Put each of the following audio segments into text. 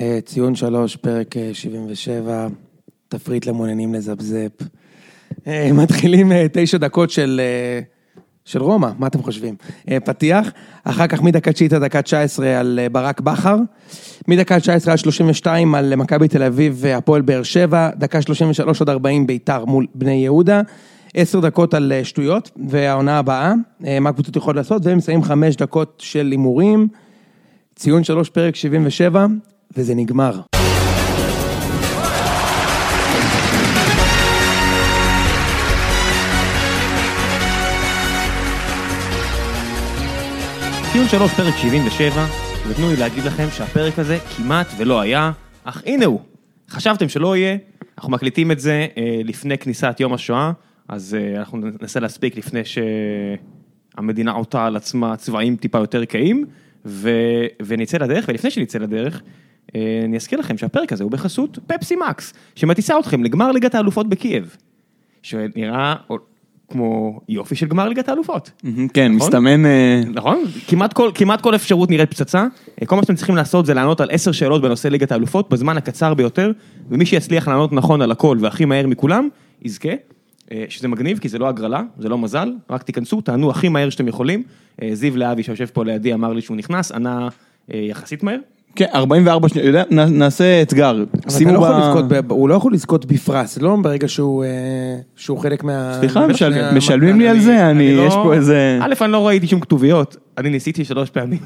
אה, ציון שלוש, פרק אה, 77, תפריט למעוניינים לזפזפ. אה, מתחילים אה, תשע דקות של, אה, של רומא, מה אתם חושבים? אה, פתיח, אחר כך מדקה תשיעית עד דקה 19 על אה, ברק בכר, מדקה 19 עד 32 על אה, מכבי תל אביב והפועל באר שבע, דקה 33 עד 40 ביתר מול בני יהודה. עשר דקות על אה, שטויות, והעונה הבאה, אה, מה הקבוצות יכולות לעשות, והם מסיימים חמש דקות של הימורים. ציון שלוש פרק 77, וזה נגמר. ציון שלוש פרק 77, ותנו לי להגיד לכם שהפרק הזה כמעט ולא היה, אך הנה הוא. חשבתם שלא יהיה, אנחנו מקליטים את זה אה, לפני כניסת יום השואה, אז אה, אנחנו ננסה להספיק לפני שהמדינה עוטה על עצמה צבעים טיפה יותר קהים, ו... ונצא לדרך, ולפני שנצא לדרך, אני אזכיר לכם שהפרק הזה הוא בחסות פפסי מקס, שמטיסה אתכם לגמר ליגת האלופות בקייב, שנראה כמו יופי של גמר ליגת האלופות. כן, נכון? מסתמן... אה, נכון, כמעט כל, כמעט כל אפשרות נראית פצצה, אה, כל מה שאתם צריכים לעשות זה לענות על עשר שאלות בנושא ליגת האלופות בזמן הקצר ביותר, ומי שיצליח לענות נכון על הכל והכי מהר מכולם, יזכה, אה, שזה מגניב כי זה לא הגרלה, זה לא מזל, רק תיכנסו, תענו הכי מהר שאתם יכולים, אה, זיו להבי שיושב פה לידי אמר לי שהוא נכנס, ענה אה, יחסית מהר, כן, 44 שניות, יודע, נעשה אתגר. אבל אתה שימו לא ב- יכול לזכות, ב- הוא לא יכול לזכות בפרס, לא ברגע שהוא, אה, שהוא חלק מה... סליחה, מה- משל- מה- משלמים לי על זה, אני, לא- יש פה איזה... א', אני לא ראיתי שום כתוביות, אני ניסיתי שלוש פעמים,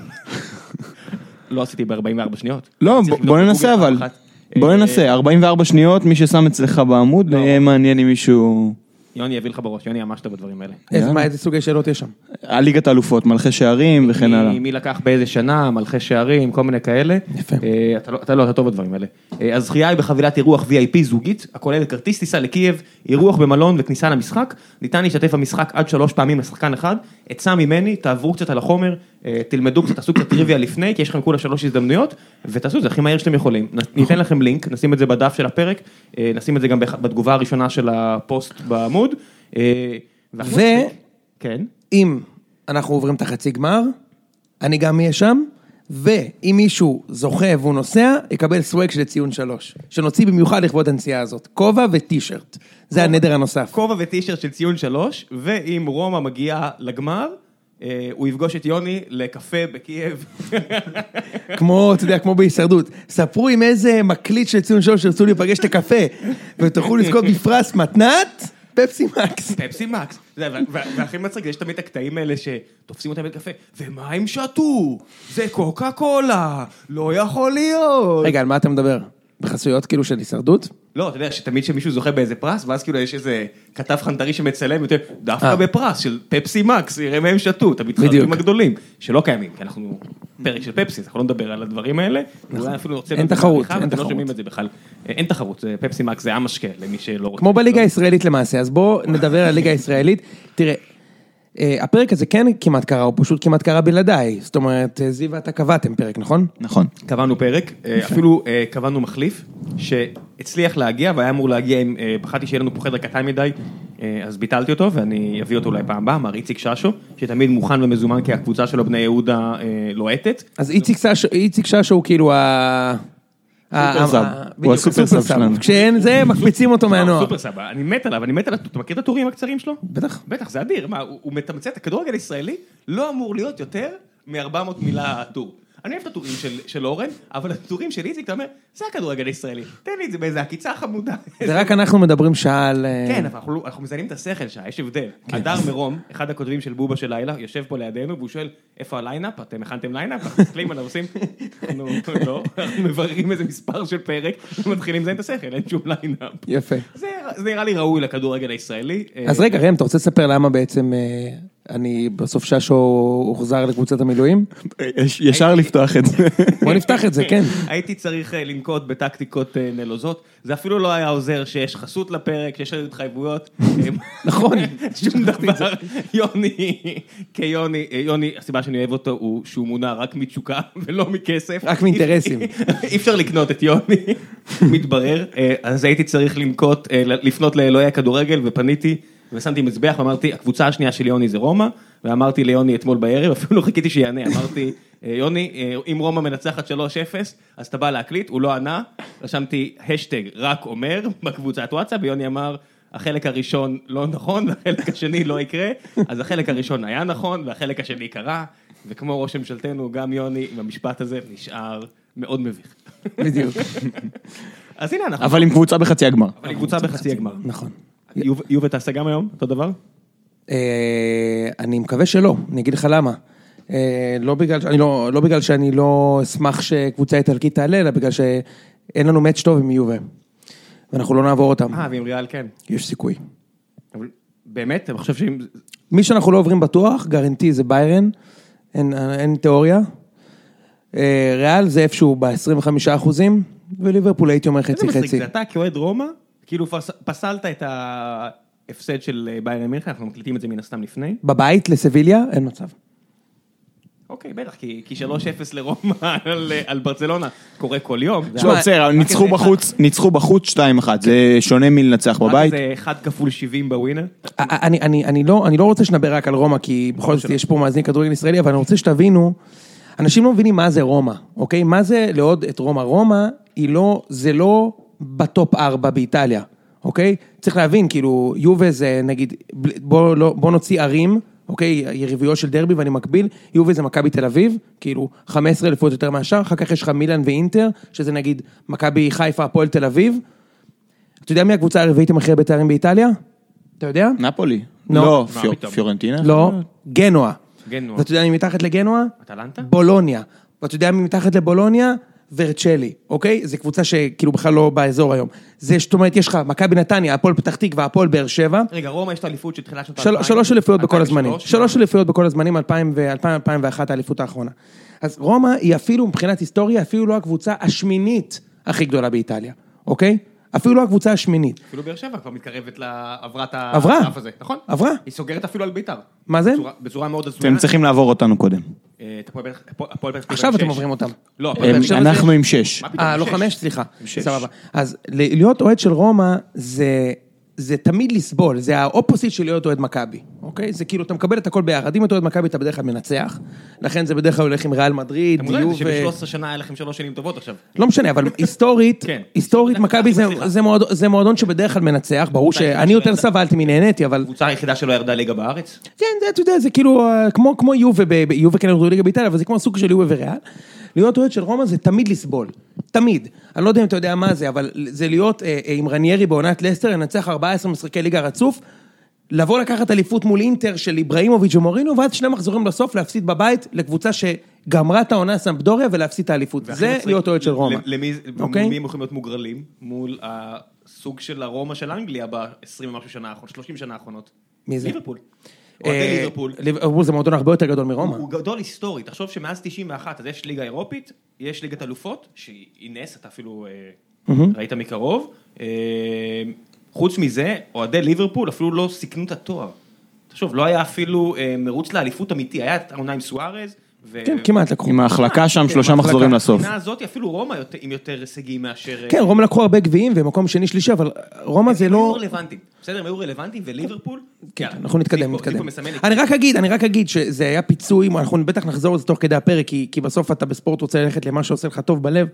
לא עשיתי ב-44 שניות. לא, בוא ננסה אבל. אחת. בוא אה, ננסה, 44 שניות, מי ששם אצלך בעמוד, לא. יהיה מעניין אם מישהו... יוני יביא לך בראש, יוני ממש טוב בדברים האלה. איזה, מה, איזה סוגי שאלות יש שם? על ליגת האלופות, מלכי שערים וכן הלאה. מי- לקח באיזה שנה, מלכי שערים, כל מיני כאלה. יפה. אה, אתה לא, אתה לא, אתה טוב בדברים האלה. אה, הזכייה היא בחבילת אירוח VIP זוגית, הכוללת כרטיס טיסה לקייב, אירוח במלון וכניסה למשחק. ניתן להשתתף במשחק עד שלוש פעמים לשחקן אחד. עצה ממני, תעברו קצת על החומר, אה, תלמדו קצת, תעשו קצת טריוויה לפני, כי יש לכם כולה שלוש הזדמנויות, ותעשו את זה הכי מהר שאתם יכולים. נ- ניתן לכם לינק, נשים את זה בדף של הפרק, נשים את זה גם בח- בתגובה הראשונה של הפוסט בעמוד. אה, ואנחנו ו- נספיק. כן. אנחנו עוברים את החצי גמר, אני גם אהיה שם, ואם מישהו זוכה והוא נוסע, יקבל swag של ציון שלוש, שנוציא במיוחד לכבוד הנסיעה הזאת, כובע וטישרט, זה הנדבך הנוסף. כובע וטישרט של ציון שלוש, ואם רומא מגיעה לגמר, אה, הוא יפגוש את יוני לקפה בקייב. כמו, אתה יודע, כמו בהישרדות. ספרו עם איזה מקליט של ציון שלוש שירצו להיפגש לקפה, ותוכלו לזכות בפרס מתנת, פפסי מקס. פפסי מקס. זה, וה- וה- והכי מצחיק, יש תמיד הקטעים האלה שתופסים אותם בקפה, ומה הם שתו? זה קוקה קולה, לא יכול להיות. רגע, על מה אתה מדבר? בחסויות כאילו של הישרדות? לא, אתה יודע שתמיד כשמישהו זוכה באיזה פרס, ואז כאילו יש איזה כתב חנטרי שמצלם, יותר, דווקא אה. בפרס של פפסי מקס, יראה מה הם שתו, את המתחרים בדיוק. הגדולים, שלא קיימים, כי אנחנו פרק של פפסי, אז אנחנו לא נדבר על הדברים האלה. אולי אפילו. נכון. אין תחרות, אין לא תחרות. שומעים את זה בכלל. אה, אין תחרות, זה פפסי מקס זה המשקה, למי שלא רוצה. כמו בליגה הישראלית למעשה, אז בואו נדבר על הליגה הישראלית. תראה, אה, הפרק הזה כן כמעט קרה, הוא פשוט כמעט קרה בלעדיי. זאת אומרת, אה, זיו ואתה קבעתם פרק, נכון? נכון. קבענו פרק, אה, אפילו אה, קבענו מחליף, שהצליח להגיע והיה אמור להגיע עם, אה, פחדתי שיהיה לנו פה חדר קטן מדי, אה, אז ביטלתי אותו ואני אביא אותו אולי פעם הבאה, מר איציק ששו, שתמיד מוכן ומזומן כי הקבוצה שלו בני יהודה אה, לוהטת. אז איציק ששו הוא כאילו ה... ה- sub. ה- הוא ה super sub שלנו. כשאין זה, מקפיצים אותו מהנוער. super sub, אני מת עליו, אני מת עליו, אתה מכיר את הטורים הקצרים שלו? בטח. בטח, זה אדיר, מה, הוא מתמצת, הכדורגל הישראלי לא אמור להיות יותר מ-400 מילה טור. אני אוהב את הטורים של, של אורן, אבל הטורים של איציק, אתה אומר, זה הכדורגל הישראלי, תן לי את זה באיזה עקיצה חמודה. זה רק אנחנו מדברים שעה על... אה, כן, אבל אנחנו, לא- אנחנו מזיינים את השכל שעה, יש הבדל. הדר מרום, אחד הכותבים של בובה של לילה, יושב פה לידינו, והוא שואל, איפה ה lineup? אתם הכנתם lineup? אנחנו מסתכלים עליו, עושים, אנחנו לא, אנחנו מבררים איזה מספר של פרק, ומתחילים לזיין את השכל, אין שום lineup. יפה. זה זה נראה לי ראוי לכדורגל הישראלי. אז רגע, ראם, אתה רוצה לספר למה בעצם אה, אני בסוף ששו הוחזר לקבוצת המילואים? יש- ישר לפתוח את זה. בוא נפתח את זה, כן. הייתי צריך אה, לנקוט בטקטיקות אה, נלוזות, זה אפילו לא היה עוזר שיש חסות לפרק, שיש לנו התחייבויות. נכון. שום דבר, יוני, כיוני, אה, יוני, הסיבה שאני אוהב אותו הוא שהוא מונע רק מתשוקה ולא מכסף. רק מאינטרסים. אי אפשר לקנות את יוני, מתברר, אז הייתי צריך לנקוט, לפנות לאלוהי הכדורגל ופניתי ושמתי מזבח ואמרתי, הקבוצה השנייה של יוני זה רומא, ואמרתי ליוני אתמול בערב, אפילו לא חיכיתי שיענה, אמרתי, אה, יוני, אה, אם רומא מנצחת 3-0, אז אתה בא להקליט, הוא לא ענה, רשמתי השטג רק אומר בקבוצת וואטסאפ, ויוני אמר, החלק הראשון לא נכון, והחלק השני לא יקרה, אז החלק הראשון היה נכון, והחלק השני קרה, וכמו ראש ממשלתנו, גם יוני עם המשפט הזה נשאר מאוד מביך. בדיוק. אז הנה אנחנו, אבל עם קבוצה בחצי הגמר. אבל היא קבוצה בחצי הגמר. נכון. יוב- יובה תעשה גם היום אותו דבר? אה, אני מקווה שלא, אני אגיד לך למה. אה, לא בגלל, אני לא, לא בגלל שאני לא אשמח שקבוצה איטלקית תעלה, אלא בגלל שאין לנו מאץ' טוב עם יובה. ואנחנו לא נעבור אותם, אה, ועם ריאל כן. יש סיכוי. אבל באמת, אני חושב שאם... מי שאנחנו לא עוברים בטוח, גרנטי זה ביירן, אין, אין תיאוריה. אה, ריאל זה איפשהו ב-25 אחוזים, וליברפול הייתי אומר איזה חצי מצחיק, חצי. זה אתה כאוהד רומא, כאילו פס- פסלת את ההפסד של אה, ביירן מינכן, אנחנו מקליטים את זה מן הסתם לפני. בבית לסביליה, אין מצב. אוקיי, בטח, כי כי 3-0 לרומא על, אה, על ברצלונה קורה כל יום. זה תשמע, בסדר, ניצחו בחוץ, ניצחו בחוץ 2-1, זה שונה מלנצח בבית. איזה 1 כפול 70 בווינר. אני, אני, אני, לא, אני לא רוצה שנדבר רק על רומא, כי בכל זאת יש פה מאזין כדורגל ישראלי, אבל אני רוצה שתבינו, אנשים לא מבינים מה זה רומא, אוקיי? מה זה לאהוד את רומא? רומא היא לא, זה לא בטופ 4 באיטליה, אוקיי? צריך להבין, כאילו, יובה זה נגיד, בוא, לא, בוא נוציא ערים, אוקיי? יריבויות של דרבי ואני מקביל, יובה זה מכבי תל אביב, כאילו, 15 אליפויות יותר מהשאר, אחר כך יש לך מילאן ואינטר, שזה נגיד מכבי חיפה, הפועל תל אביב. אתה יודע מי הקבוצה הרביעית עם הכי הרבה תארים באיטליה? אתה יודע? נפולי. לא. לא, פיור-? פיורנטינה? לא, גנואה. גנואה. ואתה יודע מי מתחת לגנואה? אטלנטה? בולוניה. ואתה יודע מי מתחת לבולוניה? ורצ'לי, אוקיי? זו קבוצה שכאילו בכלל לא באזור היום. זה, זאת אומרת, יש לך מכבי נתניה, הפועל פתח תקווה, הפועל באר שבע. רגע, רומא יש את האליפות של תחילת שנות האלפיים. שלוש אליפויות בכל הזמנים. 2003, שלוש אליפויות בכל הזמנים, 2000 ו-2001 האליפות האחרונה. אז רומא היא אפילו מבחינת היסטוריה, אפילו לא הקבוצה השמינית הכי גדולה באיטליה, אוקיי? אפילו לא הקבוצה השמינית. אפילו באר שבע כבר מתקרבת לעברת. הסף הזה, נכון? עברה. היא סוגרת אפילו על ביתר. מה זה? בצורה- בצורה מאוד הזויה. אתם צריכים לעבור אותנו קודם. אה, עכשיו עם אתם שש. עוברים אותם. לא, הם- הפועל באר שבע זה- אנחנו עם 6. מה פתאום, אה, לא שש. חמש? סליחה. שש. סבבה. אז להיות אוהד של רומא זה... זה תמיד לסבול, זה האופוסיט של להיות אוהד מכבי, אוקיי? זה כאילו, אתה מקבל את הכל ביחד. אם אתה אוהד מכבי, אתה בדרך כלל מנצח, לכן זה בדרך כלל הולך עם ריאל מדריד, מודע לזה יובה... שב-13 שנה היה לכם שלוש שנים טובות עכשיו. לא משנה, אבל היסטורית, כן. היסטורית מכבי זה- מועדון- שבדרך כלל מנצח, ברור שאני יותר סבלתי מנהניתי, אבל... הקבוצה היחידה שלא ירדה ליגה בארץ. כן, אתה יודע, זה כאילו, אה, כמו, יובה, יובה כן ירדו ליגה באיטליה, אבל זה כמו סוג של יובה וריאל. להיות אוהד של רומא זה תמיד לסבול, תמיד. אני לא יודע אם אתה יודע מה זה, אבל זה להיות אה, אה, עם רניירי בעונת לסטר, לנצח 14 משחקי ליגה רצוף, לבוא לקחת אליפות מול אינטר של איבראימוביץ' ומורינו, ואז שני מחזורים בסוף להפסיד בבית לקבוצה שגמרה את העונה סמפדוריה ולהפסיד את האליפות. זה מצחיק, להיות אוהד של רומא. למי אוקיי? מי הם יכולים להיות מוגרלים? מול הסוג של הרומא של אנגליה ב-20 ומשהו שנה האחרונות, 30 שנה האחרונות. מי זה? ליברפול. אה, אוהדי ליברפול. ליברפול זה מועדון הרבה יותר גדול מרומא. הוא גדול היסטורית, תחשוב שמאז 91 אז יש ליגה אירופית, יש ליגת אלופות, שהיא נס, אתה אפילו אה, ראית מקרוב. אה, חוץ מזה, אוהדי ליברפול אפילו לא סיכנו את התואר. תחשוב, לא היה אפילו אה, מרוץ לאליפות אמיתי, היה את העונה עם סוארז. כן, כמעט לקחו. עם ההחלקה שם כן, שלושה. מחזורים לסוף. מבחינה הזאת אפילו רומא יותר- עם יותר הישגים מאשר... אה, כן, רומא לקחו הרבה גביעים ומקום שני שלישי, אבל רומא זה הם היו לא... רלוונטיים, בסדר, הם היו רלוונטיים, וליברפול... כן, יאללה, אנחנו נתקדם, נתקדם. אני רק אגיד, אני רק אגיד שזה היה פיצוי, אנחנו בטח נחזור לזה תוך כדי הפרק, כי, כי בסוף אתה בספורט רוצה ללכת למה שעושה לך טוב בלב.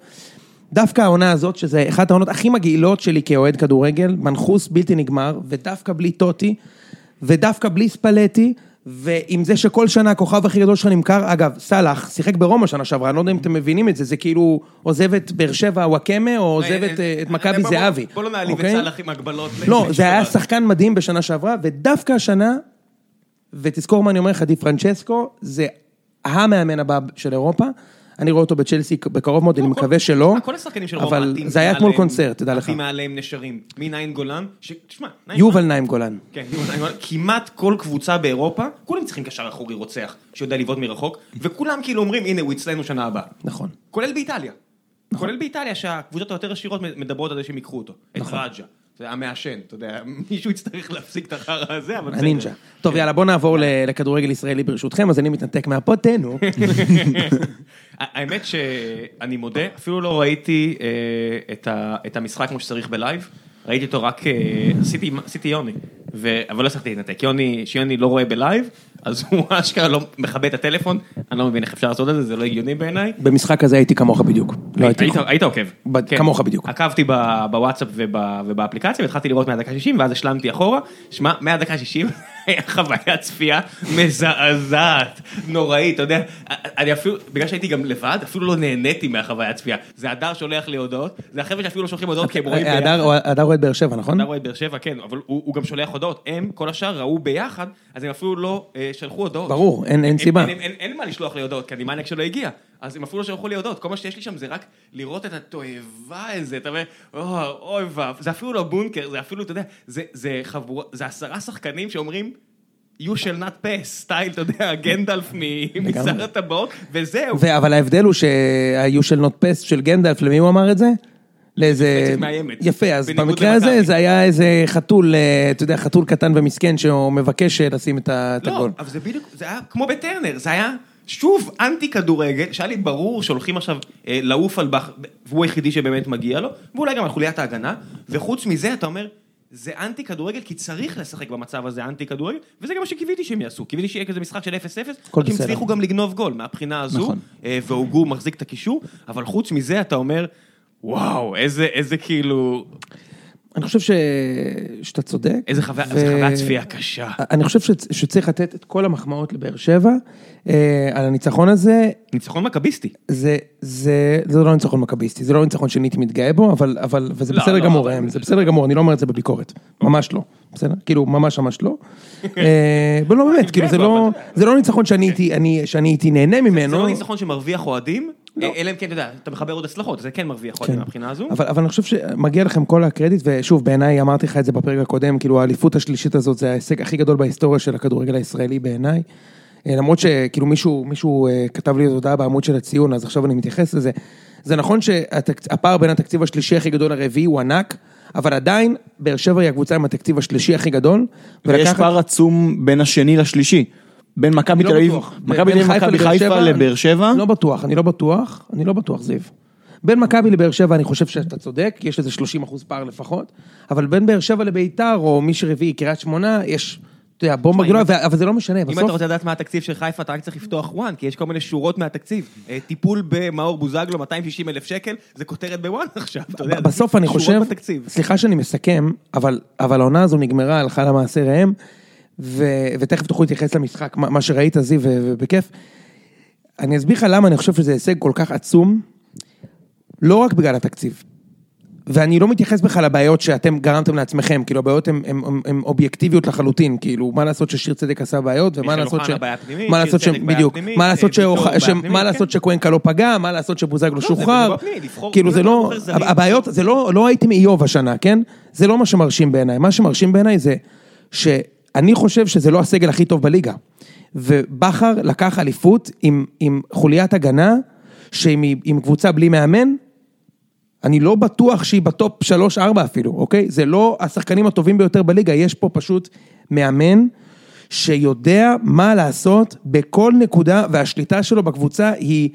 דווקא העונה הזאת, שזה אחת העונות הכי מגעילות שלי כאוהד כדורגל, מנחוס בלתי נגמר, ודווקא בלי טוטי, ודווקא בלי ספלטי, ועם זה שכל שנה הכוכב הכי גדול שלך נמכר, אגב, סאלח שיחק ברומא שנה שעברה, אני לא יודע אם אתם מבינים את זה, זה כאילו עוזב את באר שבע וואקמה, או עוזב את, מכבי זהבי. בוא לא נעליב את אוקיי? סאלח עם הגבלות. לא, זה היה. שחקן מדהים בשנה שעברה, ודווקא השנה, ותזכור מה אני אומר לך, די פרנצ'סקו, זה המאמן הבא של אירופה. אני רואה אותו בצ'לסי בקרוב מאוד, אני מקווה שלא, כל השחקנים של רומא, אבל זה היה כמו קונצרט, תדע לך. עטים מעליהם נשרים. מנעים גולן, תשמע, נעים יובל גולן- נעים גולן. כן, יובל נעים גולן, כמעט כל קבוצה באירופה, כולם צריכים קשר אחורי רוצח, שיודע לבעוט מרחוק, וכולם כאילו אומרים, הנה, הוא אצלנו שנה הבאה. נכון. כולל באיטליה. כולל באיטליה, שהקבוצות היותר עשירות מדברות על זה שהם ייקחו אותו. את נכון. רג'ה. זה המעשן, אתה יודע, מישהו יצטרך להפסיק את החרא הזה, אבל בסדר. הנינג'ה. טוב, יאללה, בואו נעבור לכדורגל ישראלי ברשותכם, אז אני מתנתק מה pod, תהנו. האמת שאני מודה, אפילו לא ראיתי אה, את המשחק כמו שצריך בלייב, ראיתי אותו רק, אה, עשיתי יוני, אבל לא הצלחתי להתנתק, יוני, שיוני לא רואה בלייב, אז הוא אשכרה לא מכבה את הטלפון, אני לא מבין איך אפשר לעשות את זה, זה לא הגיוני בעיניי. במשחק הזה הייתי כמוך בדיוק. לא הייתי... היית- היית עוקב. ב- כן. כמוך בדיוק. עקבתי ב- בוואטסאפ וב- ובאפליקציה והתחלתי לראות מהדקה 60 ואז השלמתי אחורה. שמע, מהדקה 60 היה חוויה צפייה מזעזעת, נוראית, אתה יודע, אני אפילו, בגלל שהייתי גם לבד, אפילו לא נהניתי מהחוויה הצפייה. זה הדר שולח לי הודעות, זה החבר'ה שאפילו לא שולחים הודעות כי הם רואים ביחד. הדר הדר אוהד באר שבע, נכון? אתה רואה את באר שבע, כן, אבל הוא הוא גם שולח הודעות. הם, כל השאר, ראו ביחד, אז הם אפילו לא אה, שלחו הודעות. ברור, אין- אין הם- סיבה. אין- אין- אין- אין מה לשלוח לי הודעות, כי אני מניאק שלא הגיע. אז הם אפילו לא שלחו לי הודעות. כל מה שיש לי שם זה רק לראות את התועבה הזה, אתה אומר, "אוי, אוי ואב. זה אפילו לא בונקר, זה אפילו, אתה יודע, זה- זה חבורה, זה עשרה שחקנים שאומרים... You shall not pass, סטייל, אתה יודע, גנדלף משר הטבעות, וזהו. אבל ההבדל הוא שה-you shall not pass של גנדלף, למי הוא אמר את זה? לאיזה... יפה, אז במקרה הזה. זה היה איזה חתול, אה, אתה יודע, חתול קטן ומסכן שהוא מבקש אה, לשים את לא, הגול. אבל זה בדיוק, זה היה כמו בטרנר, זה היה שוב אנטי כדורגל, שהיה לי ברור שהולכים עכשיו אה, לעוף על בכר, והוא היחידי שבאמת מגיע לו, ואולי גם על חוליית ההגנה, וחוץ מזה אתה אומר, זה אנטי כדורגל, כי צריך לשחק במצב הזה אנטי כדורגל, וזה גם מה שקיוויתי שהם יעשו, קיוויתי שיהיה כזה משחק של 0-0, הכל רק הם. הצליחו גם לגנוב גול מהבחינה הזו, נכון. והוגו מחזיק את הקישור, אבל חוץ מזה אתה אומר, וואו, איזה, איזה כאילו, אני חושב ש... שאתה צודק. איזה חוויה, ו- חוויה צפייה קשה. אני חושב שצ- שצריך לתת את כל המחמאות לבאר שבע אה, על הניצחון הזה. ניצחון מכביסטי. זה, זה, זה לא ניצחון מכביסטי, זה לא ניצחון שאני הייתי מתגאה בו, אבל, אבל, וזה לא, בסדר לא, גמור, אבל- ראם, זה בסדר גמור, אני לא אומר את זה בביקורת, ממש לא, בסדר? כאילו, ממש ממש לא. אה, אבל לא באמת, כאילו, זה לא, זה לא ניצחון שאני הייתי, נהנה זה ממנו. לא ניצחון שמרוויח אוהדים, אלא אם כן, אתה יודע, אתה מחבר עוד הצלחות, זה כן מרוויח אוהדים כן. מהבחינה הזו. אבל, אבל אני חושב שמגיע לכם כל הקרדיט, ושוב, בעיניי, אמרתי לך את זה בפרק הקודם, כאילו האליפות השלישית הזאת זה ההישג הכי גדול בהיסטוריה של הכדורגל הישראלי בעיניי. אה, למרות שכאילו מישהו, מישהו אה, כתב לי הודעה בעמוד של הציון, אז עכשיו אני מתייחס לזה. זה נכון שהפער בין התקציב השלישי הכי גדול לרביעי הוא ענק, אבל עדיין, באר שבע היא הקבוצה עם התקציב השלישי הכי גדול. ויש ולקחת- פער עצום בין השני לשלישי. בין מכבי אני תל לא אביב. מכבי תל בין אביב, מכבי חיפה לבאר שבע. לא בטוח, אני לא בטוח, אני לא בטוח, זיו. בין מכבי לבאר שבע אני חושב שאתה צודק, יש איזה 30 אחוז פער לפחות, אבל בין באר שבע לביתר, או מי שרביעי, קריית שמונה, יש, אתה יודע, בומבה אם גדולה, אבל זה לא משנה, אם בסוף... אתה רוצה לדעת מה התקציב של חיפה, אתה רק צריך לפתוח וואן, כי יש כל מיני שורות מהתקציב. אה, טיפול במאור בוזגלו, 260 אלף שקל, זה כותרת בוואן עכשיו, אתה יודע. בסוף אני חושב. סליחה שאני מסכם, אבל העונה הזו נגמרה, הלכה למעשה ראם, ו, ותכף תוכלו להתייחס למשחק, מה, מה שראית זיו, ו- ובכיף. אני אסביר לך למה אני חושב שזה הישג כל כך עצום, לא רק בגלל התקציב. ואני לא מתייחס בכלל לבעיות שאתם גרמתם לעצמכם, כאילו הבעיות הן אובייקטיביות לחלוטין, כאילו מה לעשות ששיר צדק עשה בעיות, ומה לעשות ש... פנימית, מה לעשות ש... בדיוק, פנימית, מה לעשות שאוח- ש- בעיה מה פנימית, לעשות כן. שקוונקה לא פגע, מה לעשות שבוזגלו זה- שוחרר, לבחור- כאילו זה לא, זרים, הבעיות, זה לא, לא הייתם איוב השנה, כן? זה לא מה שמרשים בעיניי, מה שמרשים בעיניי זה שאני חושב שזה לא הסגל הכי טוב בליגה. ובכר לקח אליפות עם, עם חוליית הגנה, שעם עם קבוצה בלי מאמן, אני לא בטוח שהיא בטופ 3-4 אפילו, אוקיי? זה לא השחקנים הטובים ביותר בליגה, יש פה פשוט מאמן שיודע מה לעשות בכל נקודה, והשליטה שלו בקבוצה היא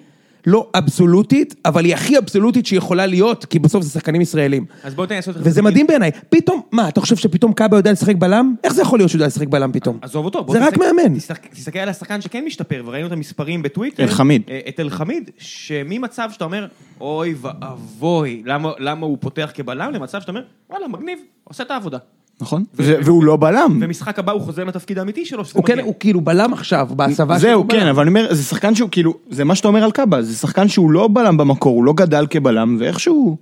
לא אבסולוטית, אבל היא הכי אבסולוטית שיכולה להיות, כי בסוף זה שחקנים ישראלים. אז בוא לי לעשות... וזה מדהים בעיניי, פתאום, מה, אתה חושב שפתאום קאבה יודע לשחק בלם? איך זה יכול להיות שהוא יודע לשחק בלם פתאום? עזוב אותו. זה רק מאמן. תסתכל- על השחקן שכן משתפר, וראינו את המספרים בטוויטר. אלחמיד. אה, את אלחמיד, שממצב שאתה אומר, אוי ואבוי, למה למה הוא פותח כבלם, למצב שאתה אומר, וואלה, מגניב, עושה את העבודה. נכון? והוא לא בלם. ומשחק הבא הוא חוזר לתפקיד האמיתי שלו, שזה הוא כן, מגיע. הוא כאילו בלם עכשיו, בהסבה זהו, הוא בלם. כן, אבל אני אומר, זה שחקן שהוא כאילו, זה מה שאתה אומר על קאבה, זה שחקן שהוא לא בלם במקור, הוא לא גדל כבלם, ואיכשהו...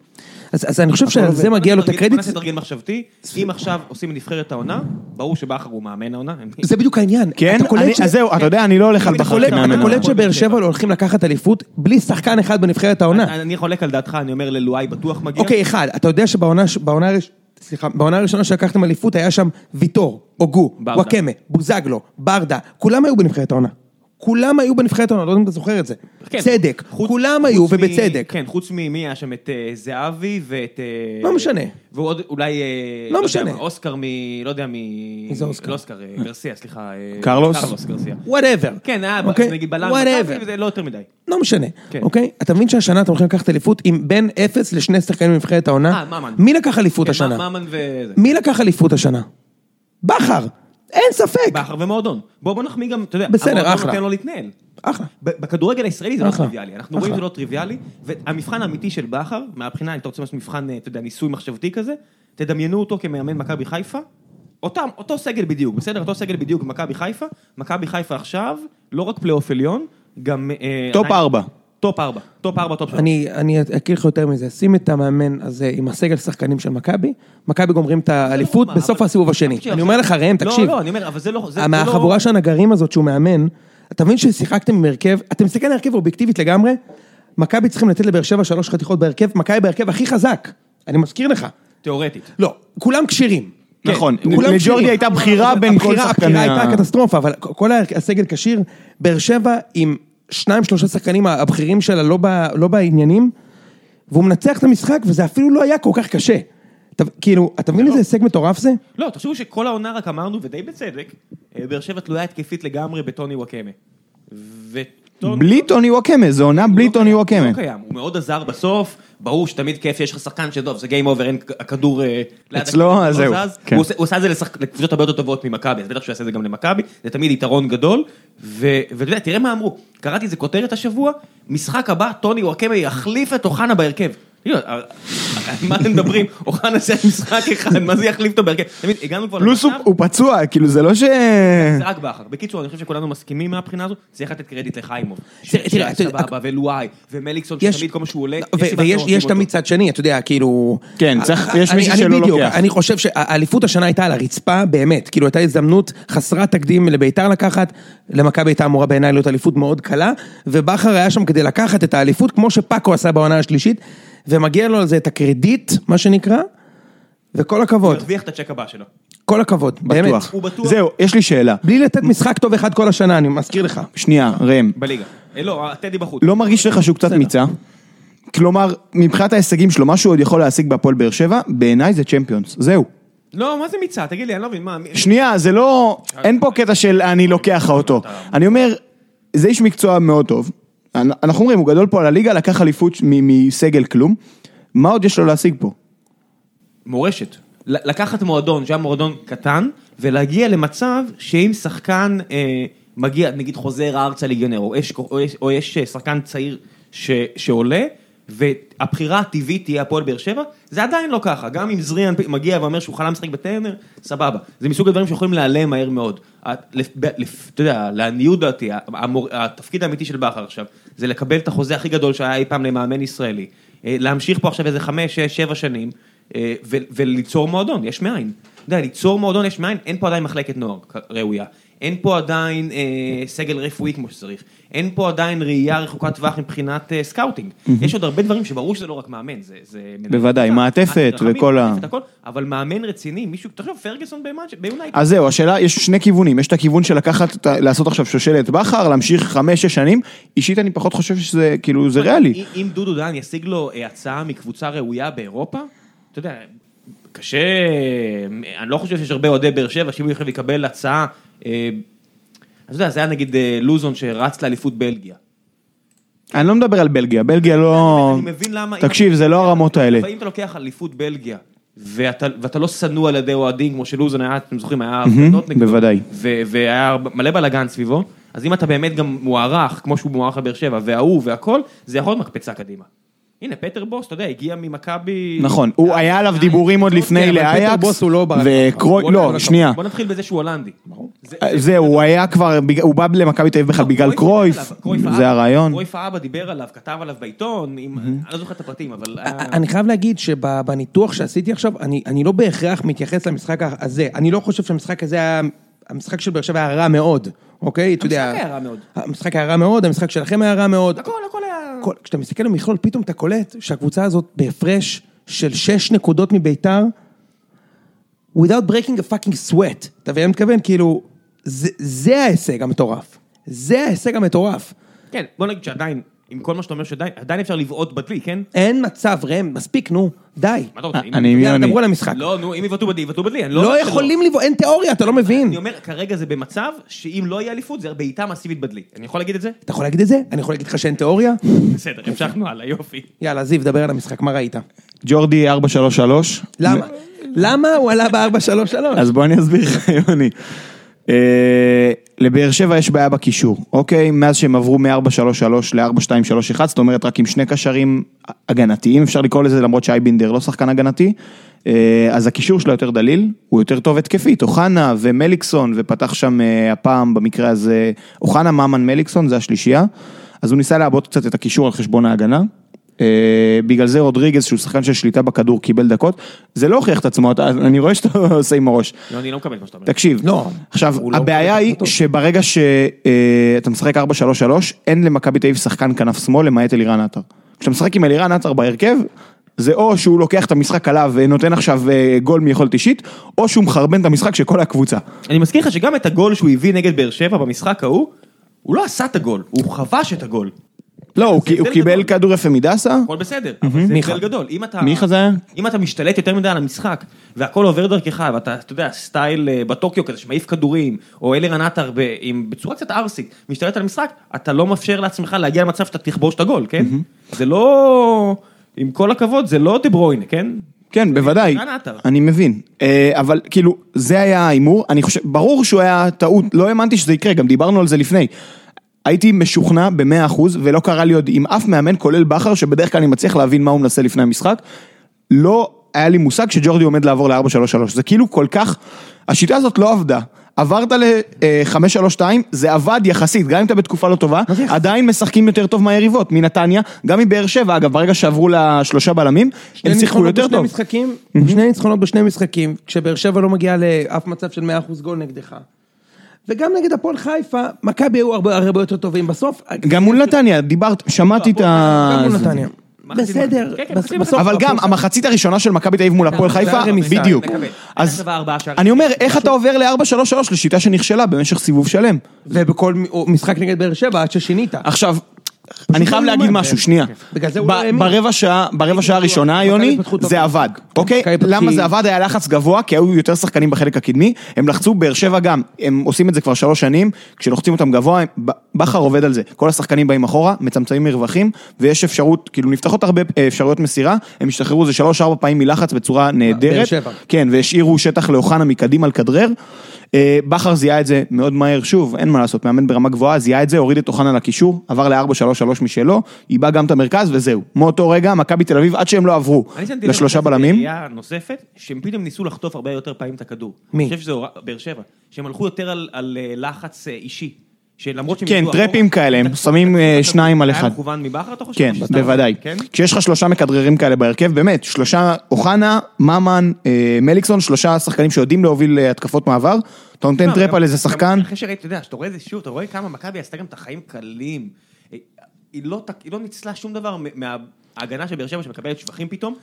אז, אז אני חושב שעל זה מגיע לו את בוא הקרדיט. נעשה תרגיל מחשבתי, אם עכשיו עושים נבחרת העונה, ברור שבכר הוא מאמן העונה. זה בדיוק העניין. כן, אז זהו, אתה יודע, אני לא הולך על אתה בכר כמאמן. אתה קולט. שבאר שבע לא הולכים לקחת אליפות בלי שחקן אחד בנבחרת העונה. אני חולק על דעתך, אני אומר ללואי בטוח מגיע. אוקיי, אחד, אתה יודע שבעונה סליחה, בעונה הראשונה שלקחתם אליפות היה שם ויטור, אוגו. וואקמה, בוזגלו, ברדה, כולם היו בנבחרת העונה. כולם היו בנבחרת העונה, לא יודע אם אתה זוכר את זה. כן, צדק, חוץ- כולם חוץ היו מ- ובצדק. כן, חוץ ממי היה שם את אה, זהבי ואת... אה, לא משנה. ועוד אולי... אה, לא יודע משנה. מה, אוסקר מ... לא יודע מ... מי זה אוסקר? לא אוסקר, גרסיה, סליחה. קרלוס? קרלוס גרסיה. whatever. כן, היה אוקיי? נגיד בלם וזה לא יותר מדי. לא משנה, כן. אוקיי? אתה מבין שהשנה אתם הולכים לקחת אליפות עם בין אפס לשני שחקנים בנבחרת העונה? אה, ממן. מי לקח אליפות כן, השנה? ממן וזה. מי לקח אליפות השנה? בכר. אין ספק. בכר ומועדון. בוא בוא נחמיא גם, אתה יודע, בסדר, המועדון אחלה. נותן לו להתנהל. אחלה. בכדורגל הישראלי זה לא. טריוויאלי, אנחנו. רואים שזה לא טריוויאלי, והמבחן האמיתי של בכר, מהבחינה, אם אתה רוצה לעשות מבחן, אה, אתה יודע, ניסוי מחשבתי כזה, תדמיינו אותו כמאמן מכבי חיפה, אותם, אותו סגל בדיוק, בסדר? אותו סגל בדיוק במכבי חיפה, מכבי חיפה עכשיו, לא רק פלייאוף עליון, גם... אה, top עדיין- ארבע. top ארבע, top ארבע, top שלוש. אני, אני אקריא לך יותר מזה, שים את המאמן הזה עם הסגל שחקנים של מכבי, מכבי גומרים את האליפות מה, בסוף הסיבוב השני. אני אומר לך, ראם, תקשיב, לא, לא, אני אומר, אבל זה לא... זה- לא- מהחבורה של הנגרים הזאת שהוא מאמן, אתה מבין ששיחקתם עם הרכב, אתם מסתכלים על הרכב אובייקטיבית לגמרי, מכבי צריכים לתת לבאר שבע שלוש חתיכות בהרכב, מכבי בהרכב הכי חזק, אני מזכיר לך. תיאורטית. לא, כולם כשירים. נכון, כולם לג'ורדי. הייתה בחירה בין כל שחקני הבחירה. הייתה קטסטרופה, אבל כל הסגל כשיר, באר שבע עם שניים שלושה שחקנים הבכירים שלה לא, ב, לא בעניינים, והוא מנצח את המשחק וזה אפילו לא היה כל כך קשה. אתה, כאילו, אתה מבין איזה הישג מטורף זה? לא, תחשבו שכל העונה רק אמרנו, ודי בצדק, אה, באר שבע תלויה התקפית לגמרי בטוני וואקמה. וטוני... בלי טוני וואקמה, זו עונה בלי טוני נוואקמה. לא קיים, הוא מאוד עזר בסוף, ברור שתמיד כיף שיש לך שחקן שטוב, זה game over, אין הכדור אה, אצלו, אז לא זהו. כן. הוא עושה- הוא עשה את זה לקבוצות הרבה יותר טובות ממכבי, אז בטח שהוא יעשה את זה גם למכבי, זה תמיד יתרון גדול, ואתה יודע, תראה מה אמרו, קראתי איזה כותרת השבוע, משחק הבא, טוני נוואקמה יחליף את אוחנה בהרכב. אה, מה אתם מדברים? אוחנה שיחק משחק אחד, מה זה יחליף אותו בהרכב? תמיד, הגענו כבר פלוס הוא- למצב- פצוע, כאילו זה לא ש... זה רק בכר. בקיצור, אני חושב שכולנו מסכימים מהבחינה הזו, צריך לתת קרדיט לחיימוב. תראה, סבבה, ולואי, ומליקסון, שתמיד כל מה שהוא עולה, ו- יש סיבה ויש. תמיד צד שני, אתה יודע, כאילו... כן, יש מישהו שלא בדיוק, לוקח. אני חושב שהאליפות השנה הייתה על הרצפה, באמת. כאילו, הייתה הזדמנות חסרת תקדים לביתר לקחת, למכבי הייתה אמורה בעיניי להיות אליפות מאוד קלה, ובכר היה שם כדי לקחת את האליפות, כמו שפאקו עשה בעונה השלישית, ומגיע לו על זה את הקרדיט, מה שנקרא, וכל הוא הכבוד, ירוויח את הצ'ק הבא שלו. כל הכבוד, באמת. בטוח. הוא בטוח. זהו, יש לי שאלה. בלי לתת משחק טוב אחד כל השנה, אני מזכיר לך. שנייה, ראם. בליגה. אה, לא, טדי בחוץ. לא מרגיש לך שהוא קצת מיצה? כלומר, מבחינת ההישגים שלו, מה שהוא עוד יכול להשיג בהפועל באר שבע, בעיניי זה צ'מפיונס. זהו. לא, מה זה מיצה? תגיד לי, אני לא מבין, מה... שנייה, זה לא... אין פה קטע של אני לוקח לך אותו. אני אומר, זה איש מקצוע מאוד טוב. אנ- אנחנו אומרים, הוא גדול פה על הליגה, לקח אליפות מסגל כלום. מה עוד יש לו להשיג פה? מורשת. לקחת מועדון שהיה מועדון קטן, ולהגיע למצב שאם שחקן אה, מגיע, נגיד חוזר ארצה ליגיונר, או יש, או או יש אה, שחקן צעיר ש, שעולה, והבחירה הטבעית תהיה הפועל באר שבע, זה עדיין לא ככה. גם אם זריאן מגיע ואומר שהוא חלם לשחק בטרנר, סבבה. זה מסוג הדברים שיכולים להיעלם מהר מאוד. אתה יודע, לעניות דעתי, התפקיד האמיתי של בכר עכשיו, זה לקבל את החוזה הכי גדול שהיה אי פעם למאמן ישראלי. אה, להמשיך פה עכשיו איזה חמש, שש, שבע שנים, אה, וליצור מועדון, יש מאין. אתה יודע, ליצור מועדון יש מאין, אין פה עדיין מחלקת נוער ראויה. אין פה עדיין אה, סגל רפואי כמו שצריך. אין פה עדיין ראייה רחוקת טווח מבחינת אה, scouting. יש עוד הרבה דברים שברור שזה לא רק מאמן, זה... זה בוודאי, מעטפת וכל ה- מעטפת, הכל, אבל מאמן רציני, מישהו, תחשוב, פרגוסון ביונייטד. אז זהו, השאלה, יש שני כיוונים, יש את הכיוון של לקחת, לעשות עכשיו שושלת בכר, להמשיך חמש-שש שנים, אישית אני פחות חושב שזה, כאילו, זה ריאלי. אם- אם דודו דן ישיג לו אה, הצעה מקבוצה ראויה באירופה, אתה יודע, קשה, אני לא חושב שיש הרבה אוהדי באר שבע, שאם הוא יכול לקבל הצעה, אה, אתה יודע, זה היה נגיד אה, לוזון שרץ לאליפות בלגיה. אני לא מדבר על בלגיה, בלגיה לא... אני מבין למה... תקשיב, זה לא הרמות האלה. אבל אם אתה לוקח אליפות בלגיה, ואתה ואתה לא שנוא על ידי אוהדים, כמו שלוזון היה, אתם זוכרים, היה הפגנות נגדו, בוודאי. ו- והיה מלא בלאגן סביבו, אז אם אתה באמת גם מוערך, כמו שהוא מוערך בבאר שבע, והאהוב והכל, זה יכול להיות מקפצה קדימה. הנה, פטר בוס, אתה יודע, הגיע ממכבי... נכון, הוא היה עליו דיבורים עוד לפני כן, אבל פטר לאייקס, בוס הוא לא ברק וקרוי, בוא לא, שנייה, בוא נתחיל בזה שהוא הולנדי. זה- זהו, הוא היה כבר, הוא בא למכבי תל אביב בכלל בגלל קרויף זה הרעיון. קרויף האבא דיבר עליו, כתב עליו בעיתון, אני לא זוכר את הפרטים, אבל... היה- אני חייב להגיד שבניתוח שעשיתי עכשיו, אני, אני לא בהכרח מתייחס למשחק הזה. אני לא חושב שהמשחק הזה היה, המשחק של באר שבע היה רע מאוד, אוקיי? אתה יודע... המשחק היה רע מאוד. המשחק היה רע מאוד, המשחק שלכם היה רע מאוד. הכל, הכל. כל, כשאתה מסתכל במכלול, פתאום אתה קולט שהקבוצה הזאת בהפרש של שש נקודות מביתר, without breaking a fucking sweat. אתה מבין מה מתכוון? כאילו, זה, זה ההישג המטורף. זה ההישג המטורף. כן, בוא נגיד שעדיין, עם כל מה שאתה אומר שעדיין, עדיין אפשר לבעוט בדלי, כן? אין מצב, ראם, מספיק, נו, די. מה אתה רוצה? אם- אני- אני- דברו על המשחק. לא, נו, אם יבעטו בדלי, יבעטו בדלי, אני לא... לא. יכולים לבעוט, אין תיאוריה, אתה לא מבין. אני אומר, כרגע זה במצב שאם לא יהיה אליפות, זה בעיטה מסיבית בדלי. אני יכול להגיד את זה? אתה יכול להגיד את זה? אני יכול להגיד לך שאין תיאוריה? בסדר, המשכנו הלאה, יופי. יאללה, זיו, דבר על המשחק, מה ראית? ג'ורדי 433. למה? למה הוא עלה ב-4-3-3? אז בוא אני אסביר לך, יוני. אה, לבאר שבע יש בעיה בקישור, אוקיי? מאז שהם עברו מ-4-3-3 ל-4-2-3-1, זאת אומרת רק עם שני קשרים הגנתיים, אפשר לקרוא לזה למרות שאייבינדר לא שחקן הגנתי, אה, אז הקישור שלו יותר דליל, הוא יותר טוב התקפית, אוחנה ומליקסון, ופתח שם אה, הפעם במקרה הזה, אוחנה, ממן, מליקסון, זה השלישייה, אז הוא ניסה לעבוד קצת את הקישור על חשבון ההגנה. אה, בגלל זה רודריגז, שהוא שחקן של שליטה בכדור, קיבל דקות. זה לא הוכיח את עצמו, אתה- אני רואה שאתה עושה עם הראש. לא, אני לא מקבל מה שאתה אומר. תקשיב, לא, עכשיו, לא הבעיה היא. שברגע שאתה משחק 4-3-3, אין למכבי תל אביב שחקן כנף שמאל למעט אלירן עטר. כשאתה משחק עם אלירן עטר בהרכב, זה או שהוא לוקח את המשחק עליו ונותן עכשיו אה, גול מיכולת אישית, או שהוא מחרבן את המשחק של כל הקבוצה. אני מזכיר לך שגם את הגול שהוא הביא נגד באר שבע במשחק ההוא, הוא לא עשה את הגול, הוא חבש את הגול. לא, הוא קיבל. כדור יפה מדסה, הכל בסדר, אבל זה. הבדל גדול. אם אתה... מיכה זה היה? אם אתה משתלט יותר מדי על המשחק, והכל עובר דרכך, ואתה, אתה יודע, סטייל אה, בטוקיו כזה שמעיף כדורים, או אלירן עטר בצורה קצת ערסית, משתלט על המשחק, אתה לא מאפשר לעצמך להגיע למצב שאתה תכבוש את הגול, כן? זה לא... עם כל הכבוד, זה לא דה ברויינה, כן? כן, בוודאי. אני מבין, אה, אבל כאילו, זה היה ההימור, אני חושב, ברור שהוא היה טעות, לא האמנתי שזה יקרה, גם דיברנו על זה לפני. הייתי משוכנע במאה אחוז, ולא קרה לי עוד עם אף מאמן, כולל בכר, שבדרך כלל אני מצליח להבין מה הוא מנסה לפני המשחק, לא היה לי מושג שג'ורדי עומד לעבור ל-4-3-3, זה כאילו כל כך, השיטה הזאת לא עבדה. עברת ל-5-3-2, זה עבד יחסית, גם אם אתה בתקופה לא טובה, עדיין משחקים יותר טוב מהיריבות, מנתניה, גם מבאר שבע, אגב, ברגע שעברו לשלושה בלמים, הם שיחקו יותר טוב. משחקים, שני ניצחונות בשני משחקים, כשבאר שבע לא מגיעה לאף מצב של 100% גול נגדך. וגם נגד הפועל חיפה, מכבי היו הרבה הרבה יותר טובים בסוף. גם מול נתניה, דיברת, שמעתי את ה... גם מול נתניה. בסדר. כן, כן, בסוף. אבל גם, הפועל המחצית הראשונה של מכבי תל אביב מול הפועל זה חיפה, בדיוק. אז. אני אומר, איך אתה עובר ל-4-3-3 לשיטה שנכשלה במשך סיבוב שלם? ובכל משחק נגד באר שבע עד ששינית. עכשיו, אני חייב להגיד. משהו, שנייה. בגלל זה הוא ב- לא האמין. ברבע שעה, ברבע שעה הראשונה, יוני, זה. עבד, אוקיי? למה זה עבד? היה לחץ גבוה, כי היו יותר שחקנים בחלק הקדמי, הם לחצו, באר שבע גם, הם עושים את זה כבר שלוש שנים, כשלוחצים אותם גבוה, בכר עובד על זה, כל השחקנים באים אחורה, מצמצמים מרווחים, ויש אפשרות, כאילו נפתחות הרבה אה, אפשרויות מסירה, הם השתחררו איזה שלוש-ארבע פעמים מלחץ בצורה נהדרת, שבע. כן, והשאירו שטח לאוחנה מקדימה לכדרר. אה, בכר זיהה את זה מאוד מהר, שוב, אין מה לעשות, מאמן ברמה גבוהה, זיהה את זה, הוריד את אוחנה לקישור, עבר ל-4-3-3 משלו, איבא גם את המרכז וזהו. מאותו רגע, מכבי תל אביב, עד שהם לא עברו אני שמתי לב לשלושה אחרי זה בלמים, בראייה נוספת, שהם פתאום ניסו לחטוף הרבה יותר פעמים את הכדור. מי? אני חושב שזה באר שבע. שהם הלכו יותר על- על אה, לחץ אה, אישי. שלמרות שהם... כן, טראפים כאלה, הם שמים, אה, שניים על היה אחד. מכוון מבכר, אתה חושב? כן, בוודאי. כן? כשיש לך שלושה מכדררים כאלה בהרכב, באמת, שלושה, אוחנה, ממן, אה, מליקסון, שלושה שחקנים שיודעים להוביל אה, התקפות מעבר, אתה נותן לא, trap על איזה שחקן, אחרי שראית, אתה יודע, שאתה רואה את זה שוב, אתה רואה כמה מכבי עשתה גם את החיים קלים. היא לא היא לא ניצלה שום דבר מההגנה של באר שבע שמקבלת שבחים פתאום,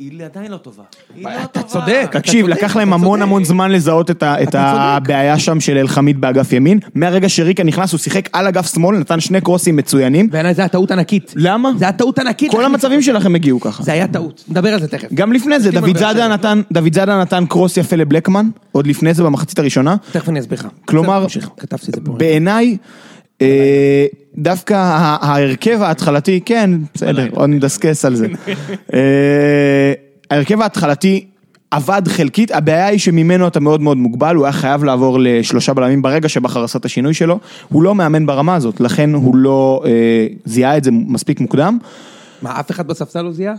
היא עדיין לא טובה. היא לא אתה טובה. צודק. תקשיב, אתה צודק, לקח להם המון. המון זמן לזהות את. הבעיה שם של אלחמיד באגף ימין. מהרגע שריקה נכנס, הוא שיחק על אגף שמאל, נתן שני קרוסים מצוינים. בעיניי זה היה טעות ענקית. למה? זה היה טעות ענקית. כל המצבים שלכם הגיעו ככה. זה היה טעות. נדבר על זה תכף. גם לפני זה, דוידזאדה. נתן, קרוס יפה לבלקמן, עוד לפני זה במחצית הראשונה. תכף אני אסביר לך. כלומר. בעיניי, דווקא ה- ההרכב ההתחלתי, כן, בסדר, עוד נדסקס על זה. אה, ההרכב ההתחלתי עבד חלקית, הבעיה היא שממנו אתה מאוד מאוד מוגבל, הוא היה חייב לעבור לשלושה בלמים ברגע שבכר עשה את השינוי שלו, הוא לא מאמן ברמה הזאת, לכן הוא לא אה, זיהה את זה מספיק מוקדם, מה, אף אחד בספסל לא זיהה?